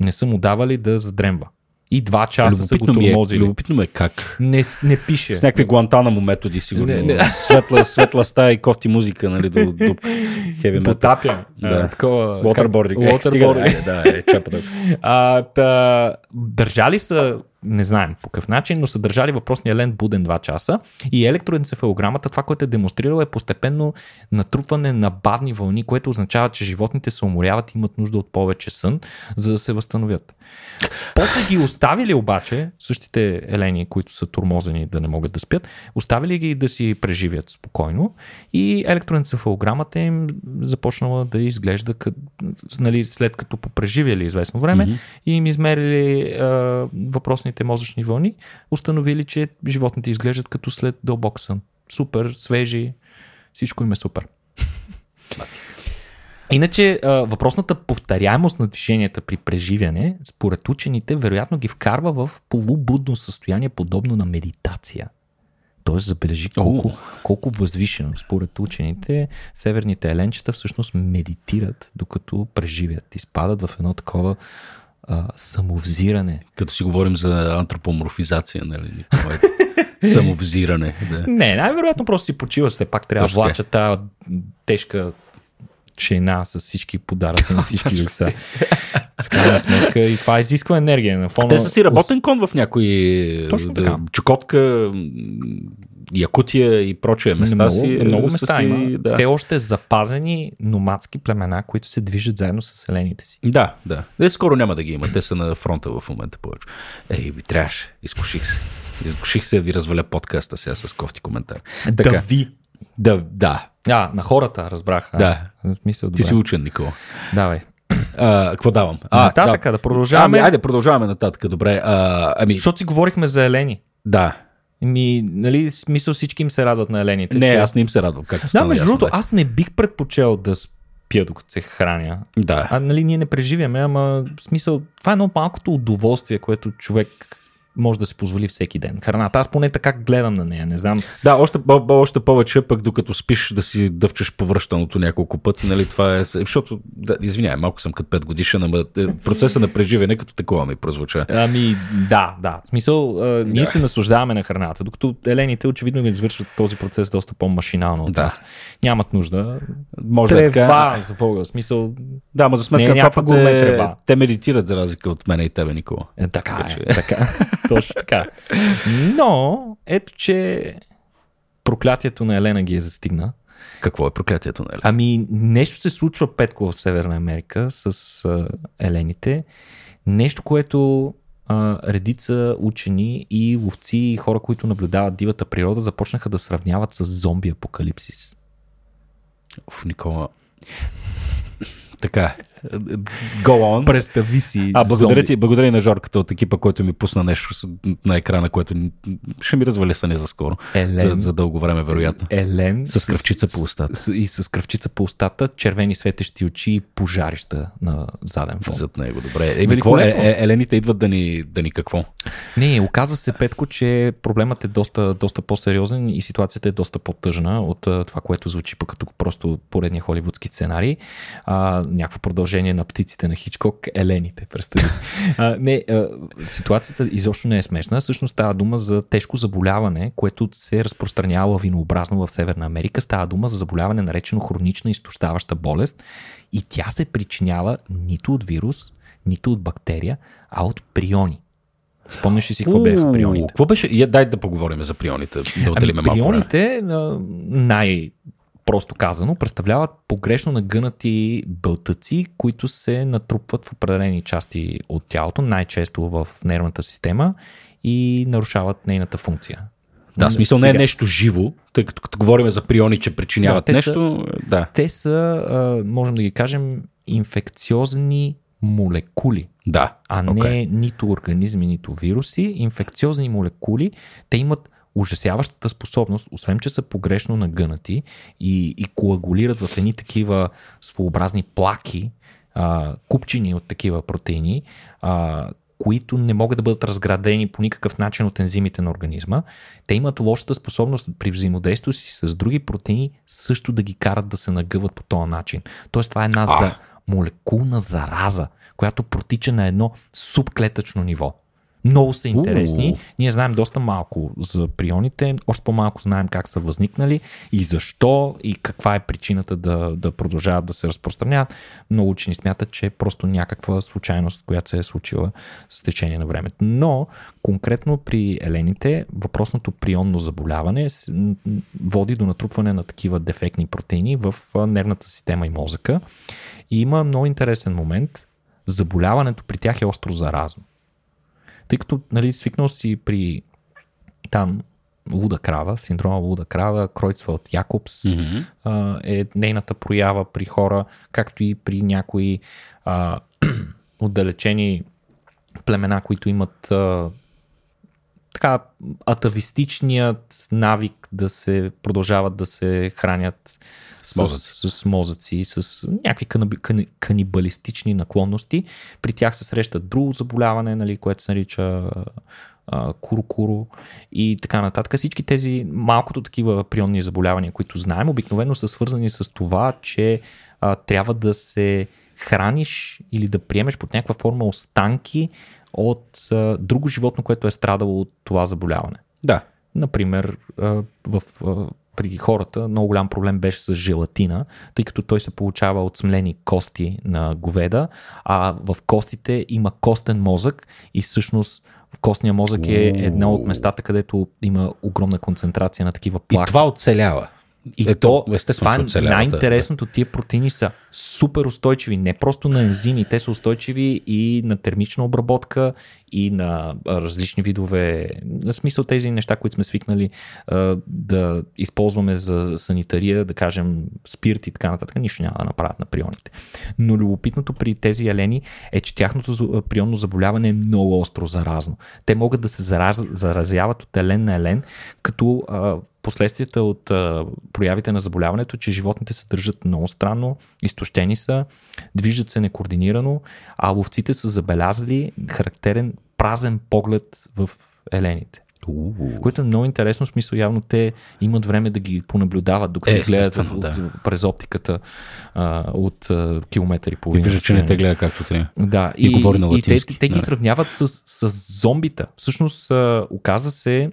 S2: Не са му давали да задремва. И два часа са го
S1: Любопитно ми, е, любопитно ми е как.
S2: Не, не пише.
S1: С някакви Гуантанамо методи, сигурно.
S2: Не, не.
S1: Светла, светла стая и кофти музика, нали, до, до metal.
S2: Потапяне.
S1: Да.
S2: Такова,
S1: Waterboarding.
S2: как-
S1: Е, стига,
S2: Waterboarding.
S1: да, да, е, чапа да.
S2: А, та, държали са не знаем по какъв начин, но са държали въпросния лент буден 2 часа и електроенцефалограмата, това, което е демонстрирало е постепенно натрупване на бавни вълни, което означава, че животните се уморяват и имат нужда от повече сън, за да се възстановят. После ги оставили обаче, същите елени, които са турмозени да не могат да спят, оставили ги да си преживят спокойно и електроенцефалограмата им започнала да изглежда къд, нали, след като попреживяли известно време mm-hmm. и им измерили а, въпросните мозъчни вълни, установили, че животните изглеждат като след дълбок сън. Супер, свежи, всичко им е супер. Иначе въпросната повторяемост на движенията при преживяне, според учените, вероятно ги вкарва в полубудно състояние, подобно на медитация. Тоест, забележи колко, колко възвишено, според учените, северните еленчета всъщност медитират, докато преживят. Изпадат в едно такова а, самовзиране.
S1: Като си говорим за антропоморфизация, нали? Самовзиране. Да.
S2: Не, най-вероятно просто си почиват, все пак трябва да влачат тази тежка чена с всички подаръци на всички деца. В крайна сметка и това изисква енергия. На фона...
S1: Те са си работен кон в някои Точно така. Чукотка, Якутия и прочие места
S2: много,
S1: си.
S2: Много места си, има. Да. Все още запазени номадски племена, които се движат заедно с селените си.
S1: Да, да. Де, скоро няма да ги има. Те са на фронта в момента повече. Ей, ви трябваше. Изкуших се. Изкуших се да ви разваля подкаста сега с кофти коментар.
S2: Така. Да ви.
S1: Да, да.
S2: А, на хората, разбрах.
S1: Да.
S2: Мисля,
S1: Ти си учен, Никола.
S2: Давай.
S1: А, какво давам?
S2: А, нататък, да. да продължаваме.
S1: Ами, айде, продължаваме нататък, добре. А, ами...
S2: Защото си говорихме за Елени.
S1: Да.
S2: Ми, нали, смисъл всички им се радват на елените.
S1: Не, че... аз не им се радвам. Както
S2: да, между другото, аз не бих предпочел да спя докато се храня.
S1: Да.
S2: А нали, ние не преживяме, ама смисъл, това е едно малкото удоволствие, което човек може да си позволи всеки ден. Храната. Аз поне така гледам на нея, не знам.
S1: Да, още, още повече пък докато спиш да си дъвчеш повръщаното няколко пъти, нали, това е, защото, да, извинявай, малко съм като 5 годишен, ама е, процеса на преживене като такова ми прозвуча.
S2: Ами, да, да. В смисъл, а, ние да. се наслаждаваме на храната, докато елените очевидно ги извършват този процес доста по-машинално от
S1: да.
S2: нас. Нямат нужда.
S1: Може да е така.
S2: за Бога. Смисъл,
S1: да, ама за сметка
S2: не, това те,
S1: трева. те медитират за разлика от мен и тебе, Никола.
S2: Е, така, е, така. Точно така. Но, ето, че проклятието на Елена ги е застигна.
S1: Какво е проклятието на Елена?
S2: Ами, нещо се случва петко в Северна Америка с а, елените. Нещо, което а, редица учени и ловци и хора, които наблюдават дивата природа, започнаха да сравняват с зомби апокалипсис.
S1: Оф, Никола. Така. Go on.
S2: Представи си.
S1: А, благодаря ти, благодаря и на Жорката от екипа, който ми пусна нещо на екрана, което ще ми развали съня за скоро. Елен, за, за дълго време, вероятно.
S2: Елен.
S1: С кръвчица по устата.
S2: С, и с кръвчица по устата, червени светещи очи и пожарища на заден фон.
S1: Зад него, добре. Е, какво, е, е, елените идват да ни, да ни какво?
S2: Не, оказва се, Петко, че проблемът е доста, доста по-сериозен и ситуацията е доста по-тъжна от това, което звучи пък като просто поредния холивудски сценарий. А, някакво продължение на птиците на Хичкок, елените, представи си. А, не, а, ситуацията изобщо не е смешна. Всъщност става дума за тежко заболяване, което се разпространява винообразно в Северна Америка. Става дума за заболяване, наречено хронична изтощаваща болест. И тя се причинява нито от вирус, нито от бактерия, а от приони. Спомняш ли си какво бяха прионите?
S1: Какво беше? Дай да поговорим за прионите. Да отделиме
S2: ами, прионите, най- просто казано, представляват погрешно нагънати бълтъци, които се натрупват в определени части от тялото, най-често в нервната система и нарушават нейната функция.
S1: Да, смисъл Сега... не е нещо живо, тъй като, като говорим за приони, че причиняват да, нещо.
S2: Са,
S1: да.
S2: Те са, можем да ги кажем, инфекциозни молекули.
S1: Да.
S2: А не okay. нито организми, нито вируси. Инфекциозни молекули, те имат ужасяващата способност, освен че са погрешно нагънати и, и коагулират в едни такива своеобразни плаки, а, купчини от такива протеини, а, които не могат да бъдат разградени по никакъв начин от ензимите на организма. Те имат лошата способност при взаимодействието си с други протеини също да ги карат да се нагъват по този начин. Тоест това е една за молекулна зараза, която протича на едно субклетъчно ниво. Много са интересни.
S1: Уу.
S2: Ние знаем доста малко за прионите, още по-малко знаем как са възникнали и защо и каква е причината да, да продължават да се разпространяват. Много учени смятат, че е просто някаква случайност, която се е случила с течение на времето. Но конкретно при елените въпросното прионно заболяване води до натрупване на такива дефектни протеини в нервната система и мозъка. И има много интересен момент. Заболяването при тях е остро заразно. Тъй като нали, свикнал си при там луда крава, синдрома луда крава, Кройцфелд Якобс
S1: Мгм.
S2: а, е нейната проява при хора, както и при някои а, отдалечени племена, които имат а, така атавистичният навик да се продължават да се хранят
S1: С мозъци.
S2: с, с мозъци, с някакви канаби, кани, канибалистични наклонности. При тях се среща друго заболяване, нали, което се нарича куру-куру и така нататък. Всички тези малкото такива прионни заболявания, които знаем, обикновено са свързани с това, че а, трябва да се храниш или да приемеш под някаква форма останки от а, друго животно, което е страдало от това заболяване.
S1: Да.
S2: Например, а, в, а, при хората много голям проблем беше с желатина, тъй като той се получава от смлени кости на говеда, а в костите има костен мозък и всъщност костния мозък е едно от местата, където има огромна концентрация на такива
S1: И
S2: плахи.
S1: това оцелява.
S2: И
S1: Ето,
S2: то,
S1: естествено,
S2: това е
S1: оцелява, да.
S2: най-интересното. Тия протеини са супер устойчиви, не просто на ензими, те са устойчиви и на термична обработка, и на различни видове, на смисъл тези неща, които сме свикнали да използваме за санитария, да кажем спирт и така нататък, нищо няма да направят на прионите. Но любопитното при тези елени е, че тяхното прионно заболяване е много остро заразно. Те могат да се зараз, заразяват от елен на елен, като последствията от а, проявите на заболяването, че животните се държат много странно, изтощени са, движат се некоординирано, а ловците са забелязали характерен празен поглед в елените. Което е много интересно, смисъл явно те имат време да ги понаблюдават, докато
S1: Е,
S2: ги гледат от,
S1: да.
S2: през оптиката а, от а, километър и
S1: И
S2: половина.
S1: вижда, че не те гледа както трябва.
S2: Да,
S1: И говори на
S2: и те,
S1: латински.
S2: те ги
S1: Да.
S2: сравняват с, с зомбита. Всъщност, а, оказва се,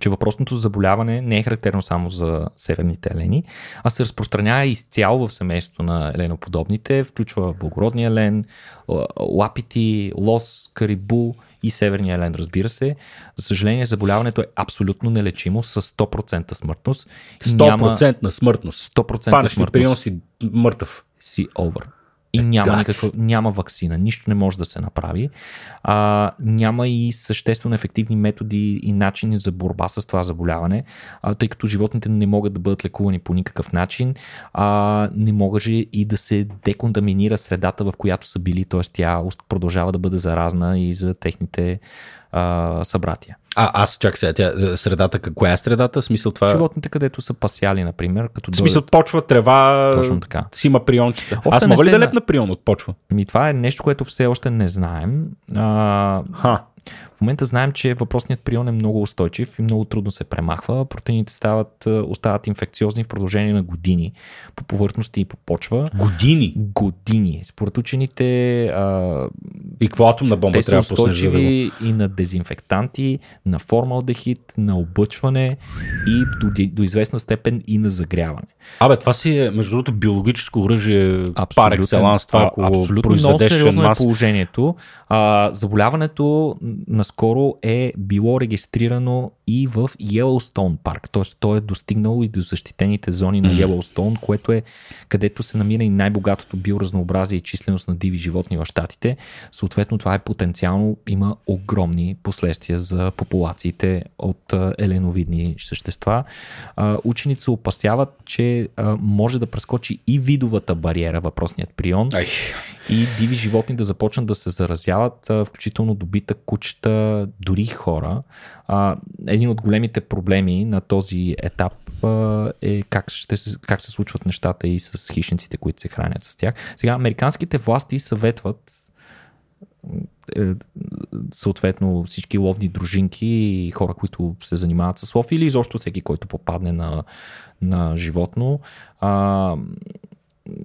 S2: че въпросното заболяване не е характерно само за северните елени, а се разпространява изцяло в семейството на еленоподобните, включва благородния елен, ла- лапити, лос, карибу и северния елен, разбира се. За съжаление, заболяването е абсолютно нелечимо с 100% смъртност. и
S1: 100% на смъртност.
S2: 100%
S1: Фанеш ли
S2: смъртност
S1: прием си мъртъв.
S2: си over. И няма, никаква, няма вакцина, нищо не може да се направи. А, няма и съществено ефективни методи и начини за борба с това заболяване, а, тъй като животните не могат да бъдат лекувани по никакъв начин, а, не може и да се деконтаминира средата, в която са били, т.е. тя продължава да бъде заразна и за техните а, събратия.
S1: А, аз чакай сега, тя, е, средата, коя е средата? Смисъл това...
S2: Животните, където са пасяли, например, като
S1: В смисъл
S2: дойдат-
S1: почва, трева,
S2: Точно така.
S1: си има приончета.
S2: Още
S1: Аз мога ли
S2: се
S1: да
S2: на-
S1: лепна прион от почва?
S2: Ми, това е нещо, което все още не знаем. А,
S1: Ха.
S2: В момента знаем, че въпросният прион е много устойчив и много трудно се премахва. Протеините стават, а, остават инфекциозни в продължение на години по повърхности и по почва.
S1: Години.
S2: Години. Според учените а,
S1: И какво атомна бомба трябва да
S2: устойчиви и на дезинфектанти, на формалдехид, на облъчване и до, до известна степен и на загряване.
S1: Абе, това си е, между другото, биологическо оръжие пар екселанс. Това, ако
S2: абсолютно много сериозно е положението. А, заболяването м, наскоро е било регистрирано и в Йелоустон парк, т.е. то е достигнало и до защитените зони на
S1: Мгм.
S2: Йелоустон, което е където се намира и най-богатото биоразнообразие и численост на диви животни в щатите. Съответно, това е потенциално, има огромни последствия за популациите от еленовидни същества. Учените се опасяват, че може да прескочи и видовата бариера, въпросният прион,
S1: Ай,
S2: и диви животни да започнат да се заразяват, включително добитък, кучета, дори хора. А, Един от големите проблеми на този етап а, е как, ще, как се случват нещата и с хищниците, които се хранят с тях. Сега, американските власти съветват е, съответно всички ловни дружинки и хора, които се занимават с лов или изобщо всеки, който попадне на, на животно, а,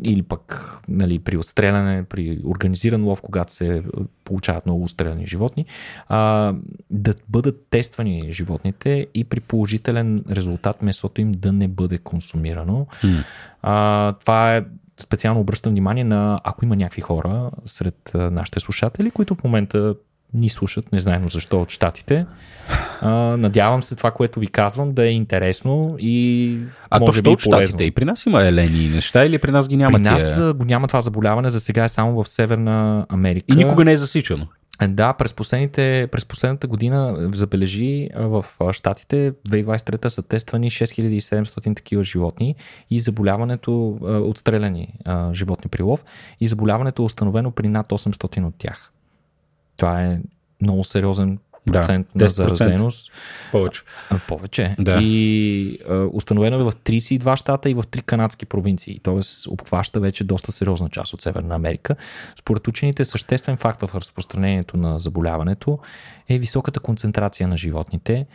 S2: или пък нали, при отстреляне, при организиран лов, когато се получават много отстреляни животни, а, да бъдат тествани животните и при положителен резултат месото им да не бъде консумирано.
S1: М.
S2: А, това е специално обръщам внимание на ако има някакви хора сред нашите слушатели, които в момента ни слушат, не знаем защо от щатите. А, надявам се това, което ви казвам, да е интересно и
S1: А
S2: може
S1: точно
S2: би
S1: от щатите. И при нас има елени и неща или при нас ги няма
S2: При нас
S1: тия?
S2: го няма това заболяване, за сега е само в Северна Америка.
S1: И никога не е засичано.
S2: Е, Да, през, последните, през последната година е, забележи в Штатите 2023 са тествани 6700 такива животни и заболяването, отстреляни животни при лов и заболяването е установено при над 800 от тях. Това е много сериозен
S1: Да,
S2: процент на
S1: 10%.
S2: заразеност.
S1: Повече.
S2: А, Повече.
S1: Да.
S2: И а, установено е в 32 щата и в 3 канадски провинции. Тоест обхваща вече доста сериозна част от Северна Америка. Според учените съществен факт в разпространението на заболяването е високата концентрация на животните.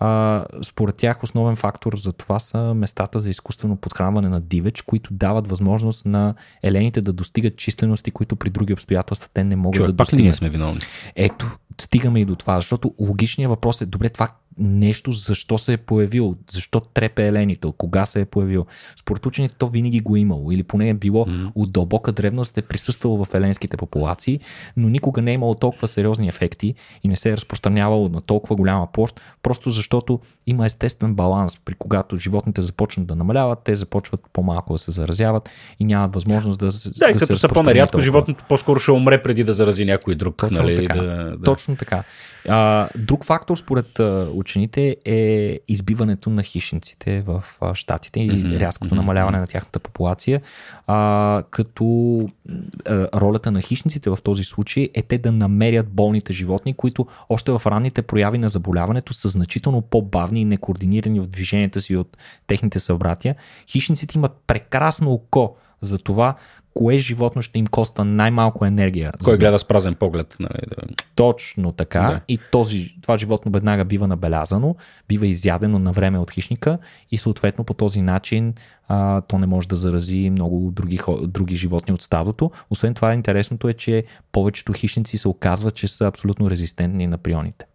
S2: А, според тях основен фактор за това са местата за изкуствено подхранване на дивеч, които дават възможност на елените да достигат числености, които при други обстоятелства те не могат
S1: Човек,
S2: да
S1: пак ли ние
S2: достигнат.
S1: сме виновни?
S2: Ето, стигаме и до това, защото логичният въпрос е, добре, това нещо защо се е появило, защо трепе елените, кога се е появил. Според учените то винаги го е имало или поне е било
S1: Мгм.
S2: от дълбока древност е присъствало в еленските популации, но никога не е имало толкова сериозни ефекти и не се е разпространявало на толкова голяма площ, просто защото има естествен баланс, при когато животните започнат да намаляват, те започват по-малко да се заразяват и нямат възможност да, се-
S1: Да, и
S2: да
S1: като
S2: се
S1: са по-нарядко,
S2: толкова.
S1: животното по-скоро ще умре преди да зарази някой друг.
S2: Точно
S1: нали?
S2: така.
S1: Да, да.
S2: Точно така. А, друг фактор според учените е избиването на хищниците в щатите и рязкото намаляване на тяхната популация. А, като а, ролята на хищниците в този случай е те да намерят болните животни, които още в ранните прояви на заболяването са значително по-бавни и некоординирани в движенията си от техните събратия. Хищниците имат прекрасно око за това кое животно ще им коства най-малко енергия.
S1: Кой
S2: да
S1: гледа с празен поглед? Нали? Да.
S2: точно така.
S1: Да.
S2: И този, това животно веднага бива набелязано, бива изядено на време от хищника и съответно по този начин а, то не може да зарази много други, други животни от стадото. Освен това, интересното е, че повечето хищници се оказват, че са абсолютно резистентни на прионите.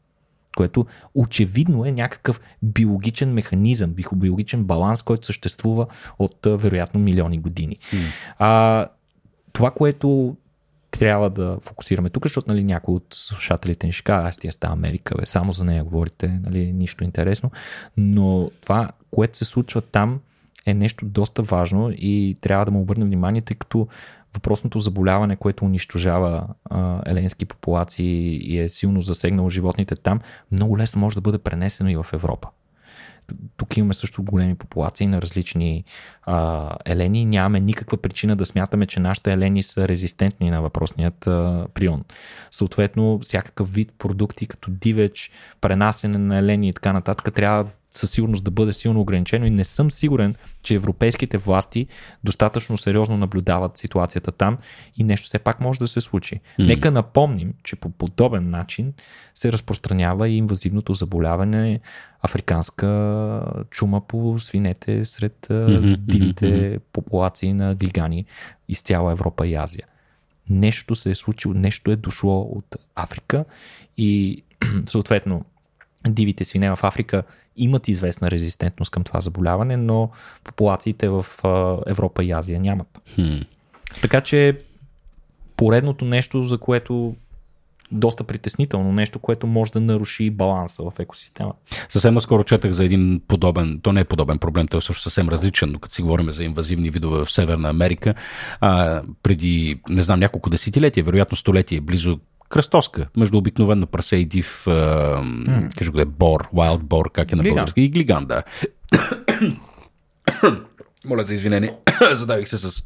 S2: Което очевидно е някакъв биологичен механизъм, биологичен баланс, който съществува от вероятно милиони години. А, това, което трябва да фокусираме тук, защото нали, някой от слушателите ни ще каже, аз тия става Америка, бе, само за нея говорите, нали, нищо интересно. Но това, което се случва там, е нещо доста важно и трябва да му обърнем внимание, тъй като въпросното заболяване, което унищожава еленски популации и е силно засегнало животните там, много лесно може да бъде пренесено и в Европа. Тук имаме също големи популации на различни а, елени. Нямаме никаква причина да смятаме, че нашите елени са резистентни на въпросният а, прион. Съответно, всякакъв вид продукти, като дивеч, пренасене на елени и така нататък, трябва със сигурност да бъде силно ограничено и не съм сигурен, че европейските власти достатъчно сериозно наблюдават ситуацията там и нещо все пак може да се случи.
S1: М.
S2: Нека напомним, че по подобен начин се разпространява и инвазивното заболяване африканска чума по свинете сред
S1: мгм,
S2: дивите популации на глигани из цяла Европа и Азия. Нещо се е случило, нещо е дошло от Африка и съответно дивите свине в Африка имат известна резистентност към това заболяване, но популациите в Европа и Азия нямат.
S1: Хм.
S2: Така че поредното нещо, за което доста притеснително, нещо, което може да наруши баланса в екосистема.
S1: Съвсем наскоро четах за един подобен, то не е подобен проблем, той е също съвсем различен, но като си говорим за инвазивни видове в Северна Америка, а, преди, не знам, няколко десетилетия, вероятно столетие, близо кръстоска, между обикновено прасе и див, а, mm. кажи го да е бор, wild бор, как е на български, и глиган, да. Моля за извинение, задавих се с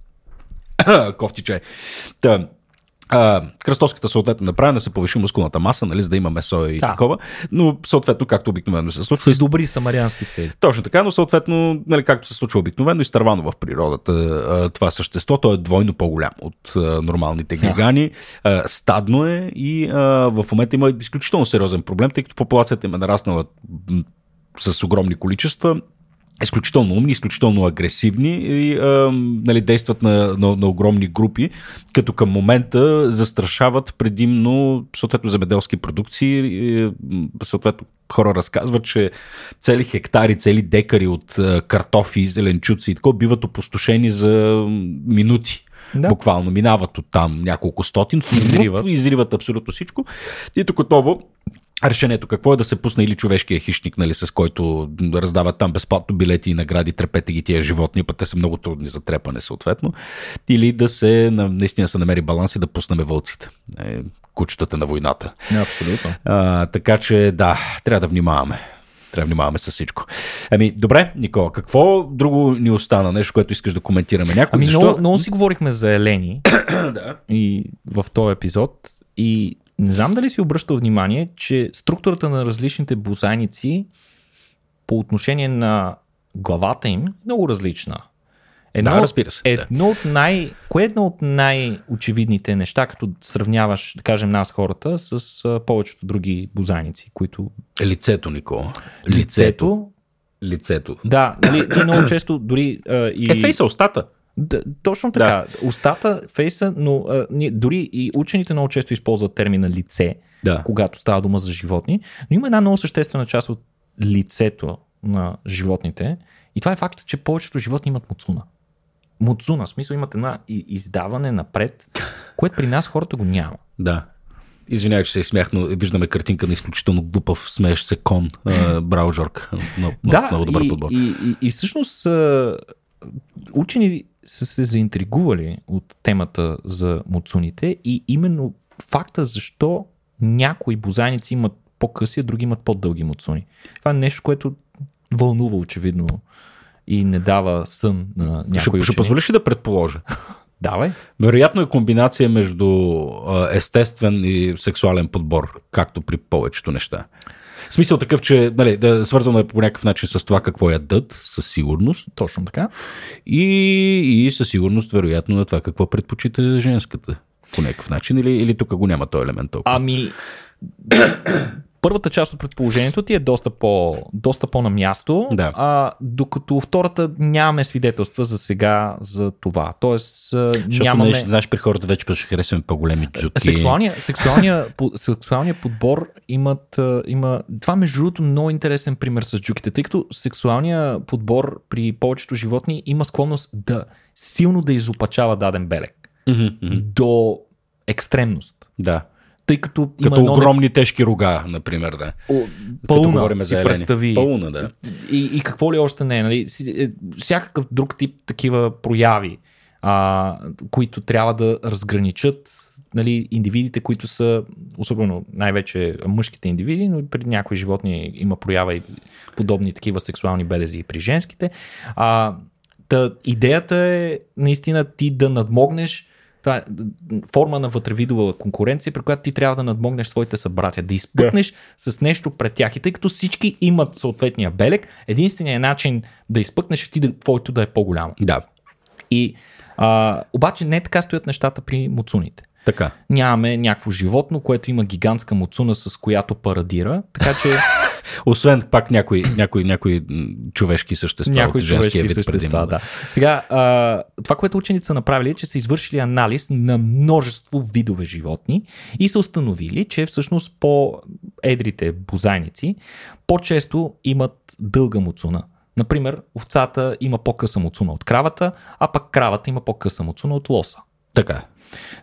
S1: кофти чай. Та, а, кръстоската съответно направена да се повиши мускулната маса, нали, за да има месо и
S2: Да.
S1: такова, но съответно, както обикновено се случва,
S2: С добри самариански цели.
S1: точно така, но съответно, нали, както се случва обикновено, изтървано в природата това същество, то е двойно по-голям от нормалните глигани, а, стадно е и а, в момента има изключително сериозен проблем, тъй като популацията им е нараснала с огромни количества изключително умни, изключително агресивни и а, нали, действат на, на, на огромни групи, като към момента застрашават предимно съответно земеделски продукции. И, съответно хора разказват, че цели хектари, цели декари от картофи, зеленчуци и такова биват опустошени за минути. Да. Буквално минават от там няколко стотин, изриват, изриват абсолютно всичко. И тук отново решението какво е да се пусне или човешкия хищник, нали, с който раздават там безплатно билети и награди, трепете ги тия животни, път те са много трудни за трепане съответно, или да се наистина се намери баланс и да пуснем вълците. Е, кучетата на войната.
S2: Абсолютно.
S1: А, така че да, трябва да внимаваме. Трябва да внимаваме с всичко. Ами, добре, Никола, какво друго ни остана? Нещо, което искаш да коментираме? Някой,
S2: ами,
S1: защо...
S2: много, много си говорихме за Елени
S1: да.
S2: и в този епизод. И не знам дали си обръщал внимание, че структурата на различните бозайници по отношение на главата им е много различна.
S1: Едно, да, разбира се.
S2: Едно
S1: да.
S2: от най, кое е едно от най-очевидните неща, като сравняваш, да кажем, нас хората с повечето други бозайници, които...
S1: Лицето, Никола.
S2: Лицето.
S1: Лицето.
S2: Да, нали, ти много често дори а, и...
S1: Е, фейса, устата.
S2: Да, точно така. Да. Устата, фейса, но а, ние, дори и учените много често използват термина лице,
S1: да.
S2: когато става дума за животни, но има една много съществена част от лицето на животните и това е факта, че повечето животни имат муцуна. Муцуна, в смисъл имат една издаване напред, което при нас хората го няма.
S1: Да. Извинявай, че се изсмях, но виждаме картинка на изключително глупав, смеещ се кон, Браужорк. Много,
S2: да,
S1: много добър
S2: и,
S1: подбор.
S2: И, и, и всъщност учени са се заинтригували от темата за муцуните и именно факта защо някои бозайници имат по-къси, а други имат по-дълги муцуни. Това е нещо, което вълнува очевидно и не дава сън на някои
S1: ще,
S2: учени.
S1: ще позволиш ли да предположа?
S2: Давай.
S1: Вероятно е комбинация между естествен и сексуален подбор, както при повечето неща. Смисъл такъв, че нали, да, свързано е по някакъв начин с това какво ядат, със сигурност.
S2: Точно така.
S1: И, и със сигурност, вероятно, на това какво предпочита женската по някакъв начин. Или, или тук го няма този елемент толкова?
S2: Ами, първата част от предположението ти е доста, по, доста по-на място,
S1: да.
S2: а, докато втората нямаме свидетелства за сега за това. Тоест,
S1: Защото
S2: нямаме...
S1: Не, знаеш, при хората вече ще харесваме по-големи джуки.
S2: Сексуалния, сексуалния, сексуалния подбор имат, има... Това между другото много интересен пример с джуките, тъй като сексуалния подбор при повечето животни има склонност да силно да изопачава даден белег.
S1: Mm-hmm.
S2: До екстремност.
S1: Да
S2: тъй като
S1: има като огромни тежки рога, например, да.
S2: О, пълна,
S1: си
S2: за представи.
S1: Пълна, да.
S2: И, и какво ли още не е, нали? е, всякакъв друг тип такива прояви, а, които трябва да разграничат нали, индивидите, които са, особено най-вече мъжките индивиди, но и при някои животни има проява и подобни такива сексуални белези и при женските. А, та, идеята е наистина ти да надмогнеш това е форма на вътревидова конкуренция, при която ти трябва да надмогнеш своите събратя, да изпъкнеш yeah. с нещо пред тях. И тъй като всички имат съответния белег, единственият начин да изпъкнеш е ти да, твоето да е по-голямо.
S1: Да.
S2: И, а, обаче не така стоят нещата при муцуните.
S1: Така.
S2: Нямаме някакво животно, което има гигантска муцуна, с която парадира, така че
S1: освен пак някои, някои, някои човешки същества някои от женския вид същества,
S2: да. Сега, а, това, което учените са направили е, че са извършили анализ на множество видове животни и са установили, че всъщност по-едрите бозайници по-често имат дълга муцуна. Например, овцата има по-къса муцуна от кравата, а пък кравата има по-къса муцуна от лоса.
S1: Така.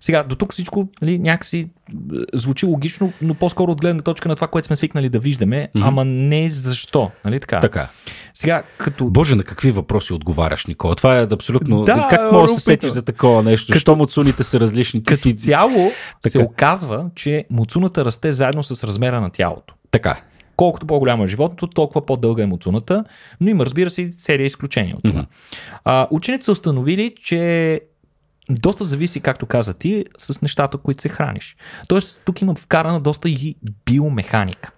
S2: Сега, до тук всичко нали, някакси е, звучи логично, но по-скоро от гледна точка на това, което сме свикнали да виждаме, mm-hmm. ама не защо. Нали така?
S1: Така.
S2: Сега, като...
S1: Боже, на какви въпроси отговаряш, Никола? Това е абсолютно...
S2: Да,
S1: как можеш да се сетиш за такова нещо? Като... Що муцуните са различни?
S2: Като си... цяло така. се оказва, че муцуната расте заедно с размера на тялото.
S1: Така.
S2: Колкото по-голямо е животното, толкова по-дълга е муцуната, но има, разбира се, серия изключения от това. Mm-hmm. А, учените са установили, че доста зависи, както каза ти, с нещата, които се храниш. Тоест, тук има вкарана доста и биомеханика.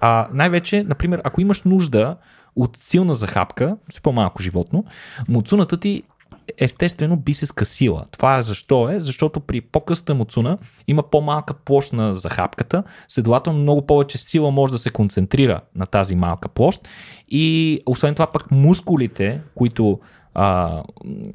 S2: А, най-вече, например, ако имаш нужда от силна захапка, с по-малко животно, муцуната ти естествено би се скъсила. Това е защо е? Защото при по-къста муцуна има по-малка площ на захапката, следователно много повече сила може да се концентрира на тази малка площ и освен това пък мускулите, които а,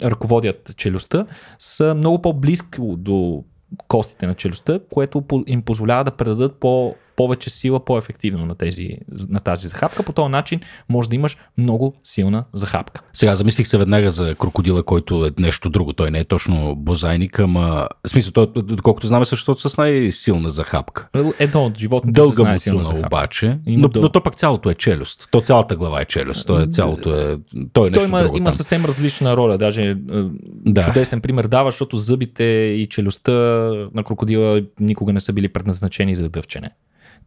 S2: ръководят челюстта, са много по-близко до костите на челюстта, което им позволява да предадат по повече сила по-ефективно на, тези, на тази захапка. По този начин може да имаш много силна захапка.
S1: Сега замислих се веднага за крокодила, който е нещо друго. Той не е точно бозайник, ама в смисъл, той, доколкото знаме, същото с най-силна захапка.
S2: Едно от животните
S1: Дълга му захапка. обаче, но, но, то пак цялото е челюст. То цялата глава е челюст. То е цялото е... Той е нещо
S2: той има,
S1: друго
S2: има
S1: там.
S2: съвсем различна роля. Даже е, да. чудесен пример дава, защото зъбите и челюстта на крокодила никога не са били предназначени за дъвчене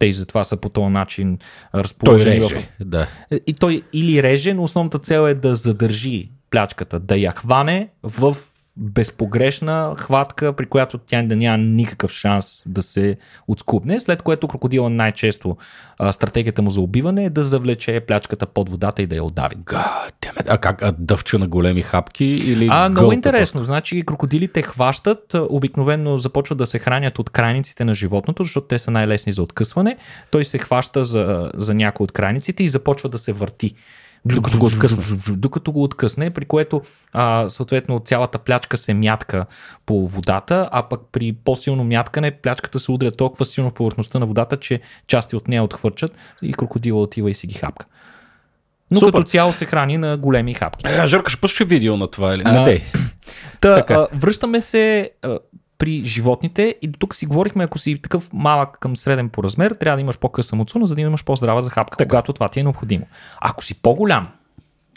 S2: те и затова са по този начин разположени.
S1: Той реже, в... да.
S2: И той или реже, но основната цел е да задържи плячката, да я хване в безпогрешна хватка, при която тя да няма никакъв шанс да се отскубне, след което крокодила най-често а, стратегията му за убиване е да завлече плячката под водата и да я удави.
S1: God, а как? А дъвча на големи хапки или
S2: А, много интересно. Просто? Значи крокодилите хващат, обикновено започват да се хранят от крайниците на животното, защото те са най-лесни за откъсване. Той се хваща за, за някои от крайниците и започва да се върти
S1: докато го откъсне.
S2: Докато го откъсне, при което а, съответно цялата плячка се мятка по водата, а пък при по-силно мяткане плячката се удря толкова силно в повърхността на водата, че части от нея отхвърчат и крокодила отива и си ги хапка. Но Супер. като цяло се храни на големи хапки.
S1: А, Жорка, ще пуснеш видео на това или не?
S2: Та, а, връщаме се а, при животните и до тук си говорихме, ако си такъв малък към среден по размер, трябва да имаш по-къса муцуна, за да имаш по-здрава захапка, така. когато това ти е необходимо. Ако си по-голям,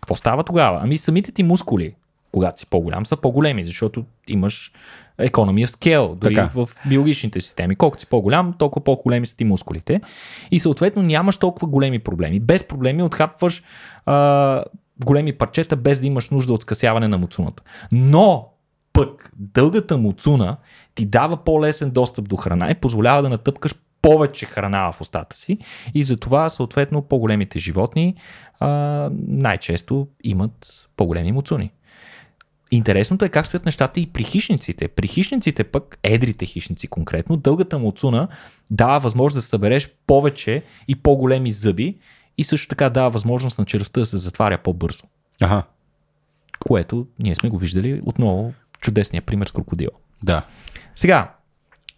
S2: какво става тогава? Ами самите ти мускули, когато си по-голям, са по-големи, защото имаш економия скел, дори така. в биологичните системи. Колкото си по-голям, толкова по-големи са ти мускулите. И съответно нямаш толкова големи проблеми. Без проблеми отхапваш а, големи парчета, без да имаш нужда от скъсяване на муцуната. Но пък дългата муцуна ти дава по-лесен достъп до храна и позволява да натъпкаш повече храна в устата си и затова съответно по-големите животни а, най-често имат по-големи муцуни. Интересното е как стоят нещата и при хищниците. При хищниците пък, едрите хищници конкретно, дългата муцуна дава възможност да събереш повече и по-големи зъби и също така дава възможност на челюстта да се затваря по-бързо.
S1: Ага.
S2: Което ние сме го виждали отново чудесния пример с крокодила.
S1: Да.
S2: Сега,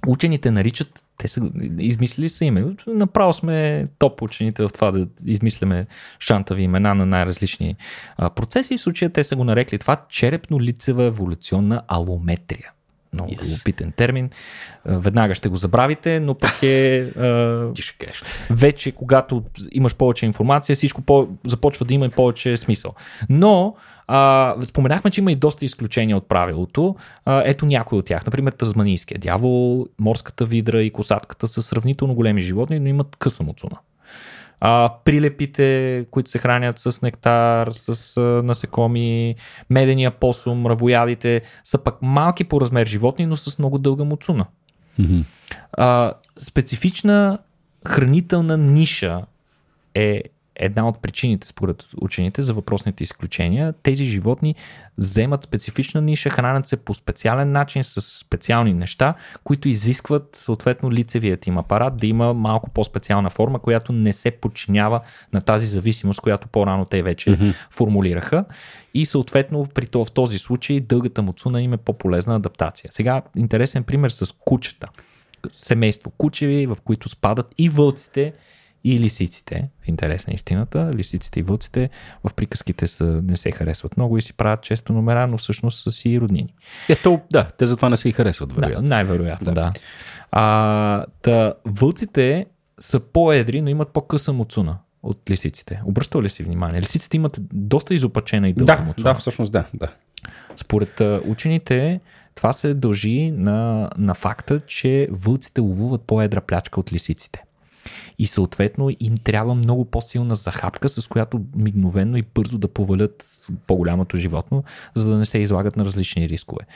S2: учените наричат, те са измислили са име. Направо сме топ учените в това да измисляме шантави имена на най-различни а, процеси. В случая те са го нарекли това черепно-лицева еволюционна алометрия. Много yes. опитен термин. Веднага ще го забравите, но пък е.
S1: Кажеш.
S2: Вече, когато имаш повече информация, всичко по- започва да има повече смисъл. Но а, споменахме, че има и доста изключения от правилото. А, ето някои от тях. Например, тазманийския дявол, морската видра и косатката са сравнително големи животни, но имат къса муцуна. А, прилепите, които се хранят с нектар, с а, насекоми, медения посум, равоядите, са пък малки по размер животни, но с много дълга муцуна.
S1: Mm-hmm.
S2: А, специфична хранителна ниша е една от причините, според учените, за въпросните изключения. Тези животни вземат специфична ниша, хранят се по специален начин с специални неща, които изискват съответно лицевият им апарат да има малко по-специална форма, която не се подчинява на тази зависимост, която по-рано те вече mm-hmm. формулираха. И съответно при това, в този случай дългата муцуна им е по-полезна адаптация. Сега интересен пример с кучета. Семейство кучеви, в които спадат и вълците, и лисиците, в интерес на истината. Лисиците и вълците в приказките са, не се харесват много и си правят често номера, но всъщност са си роднини.
S1: Ето, да, те затова не се и харесват, вероятно.
S2: Да, най-вероятно, да. да. А, та, вълците са по-едри, но имат по-къса муцуна от лисиците. Обръщал ли си внимание? Лисиците имат доста изопачена и дълга
S1: да,
S2: муцуна.
S1: Да, всъщност да, да.
S2: Според учените, това се дължи на, на факта, че вълците ловуват по-едра плячка от лисиците и съответно им трябва много по-силна захапка, с която мигновено и бързо да повалят по-голямото животно, за да не се излагат на различни рискове.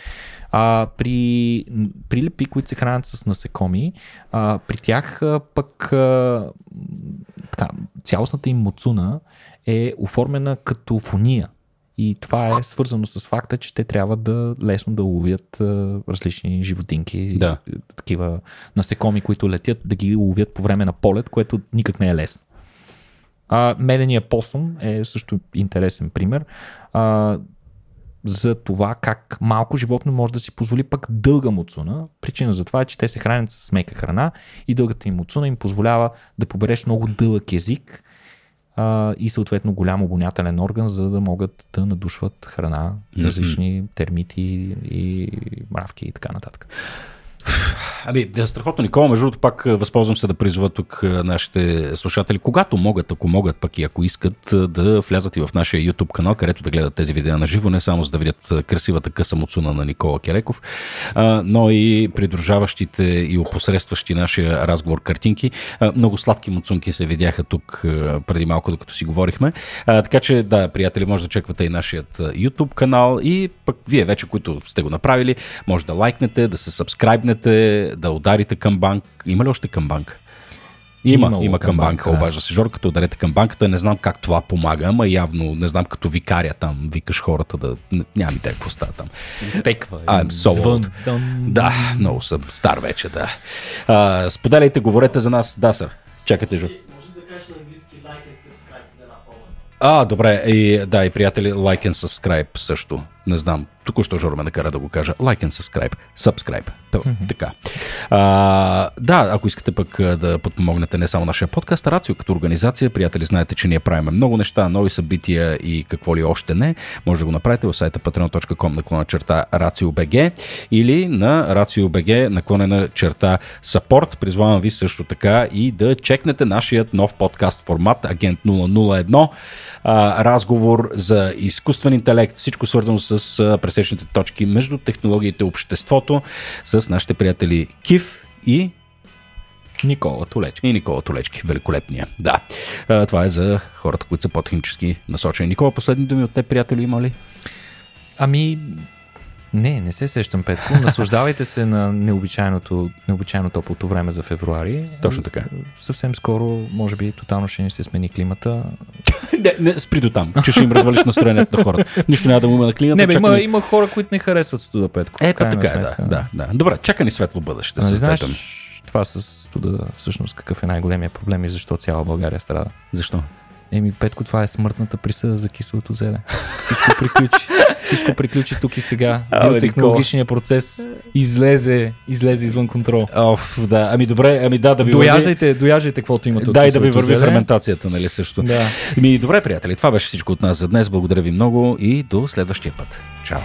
S2: А, при прилепи, които се хранят с насекоми, а, при тях а, пък а, така, цялостната им муцуна е оформена като фония И това е свързано с факта, че те трябва да лесно да ловят а, различни животинки,
S1: Да.
S2: такива насекоми, които летят, да ги ловят по време на полет, което никак не е лесно. А, медения посум е също интересен пример. А, за това как малко животно може да си позволи пък дълга муцуна. Причина за това е, че те се хранят с мека храна и дългата им муцуна им позволява да побереш много дълъг език а, и съответно голям обонятелен орган, за да могат да надушват храна, различни термити и мравки и така нататък.
S1: Ами, да, страхотно, Никола. Между другото, пак а, възползвам се да призова тук а, нашите слушатели, когато могат, ако могат, пък и ако искат, да влязат и в нашия YouTube канал, където да гледат тези видеа на живо, не само за да видят красивата къса муцуна на Никола Кереков, но и придружаващите и опосредстващи нашия разговор картинки. Много сладки муцунки се видяха тук преди малко, докато си говорихме. Така че, да, приятели, може да чеквате и нашият YouTube канал и пък вие вече, които сте го направили, може да лайкнете, да се сабскрайбнете, да ударите към банк. Има ли още към банк? Има,
S2: Имало
S1: има
S2: към
S1: към банка,
S2: банка, да.
S1: обажда се Жор, като ударете към банката. Не знам как това помага, ама явно, не знам, като викаря там, викаш хората да... н- Нямам идея какво става там.
S2: Пеква.
S1: I'm so old. Да, много съм стар вече, да. А, споделяйте, говорете за нас. Да, сър. Чакайте, Жор.
S3: Like.
S1: А, добре, и, да, и приятели, like and subscribe също. Не знам, току-що Жора ме накара да го кажа. Like and subscribe. Subscribe. Mm-hmm. Така. А, да, ако искате пък да подпомогнете не само нашия подкаст, а Рацио като организация, приятели, знаете, че ние правим много неща, нови събития и какво ли още не. Може да го направите в сайта patreon.com наклона черта RACIO.BG или на RACIO.BG наклонена черта support. Призвавам ви също така и да чекнете нашият нов подкаст формат Агент 001. А, разговор за изкуствен интелект, всичко свързано с а, пресечните точки между технологиите и обществото с нашите приятели Кив и
S2: Никола Толечки.
S1: и Никола Толечки, великолепния. Да, това е за хората, които са по-технически насочени. Никола, последни думи от теб, приятели, има ли?
S2: Ами, не, не се сещам, Петко. Наслаждавайте се на необичайното, необичайно топлото време за февруари.
S1: Точно така.
S2: Съвсем скоро, може би, тотално ще ни се смени климата.
S1: Не, не, спри до там, че ще им развалиш настроението на хората. Нищо няма да му има на клиента.
S2: Не, бе, има,
S1: чакаме-
S2: има хора, които не харесват студа, Петко.
S1: Е, така е, да, да, да. Добре, чака ни светло бъдеще.
S2: Не
S1: С
S2: знаеш това с студа, всъщност, какъв е най-големия проблем и защо цяла България страда?
S1: Защо?
S2: Еми, Петко, това е смъртната присъда за киселото зеле. Всичко приключи. Всичко приключи тук и сега. Биотехнологичният процес излезе, излезе извън контрол.
S1: Оф, да. Ами добре, ами да, да ви върви-
S2: Дояждайте, дояждайте каквото имате от
S1: Дай да ви върви
S2: зеле.
S1: ферментацията, нали също.
S2: Да.
S1: Ми, добре, приятели, това беше всичко от нас за днес. Благодаря ви много и до следващия път. Чао!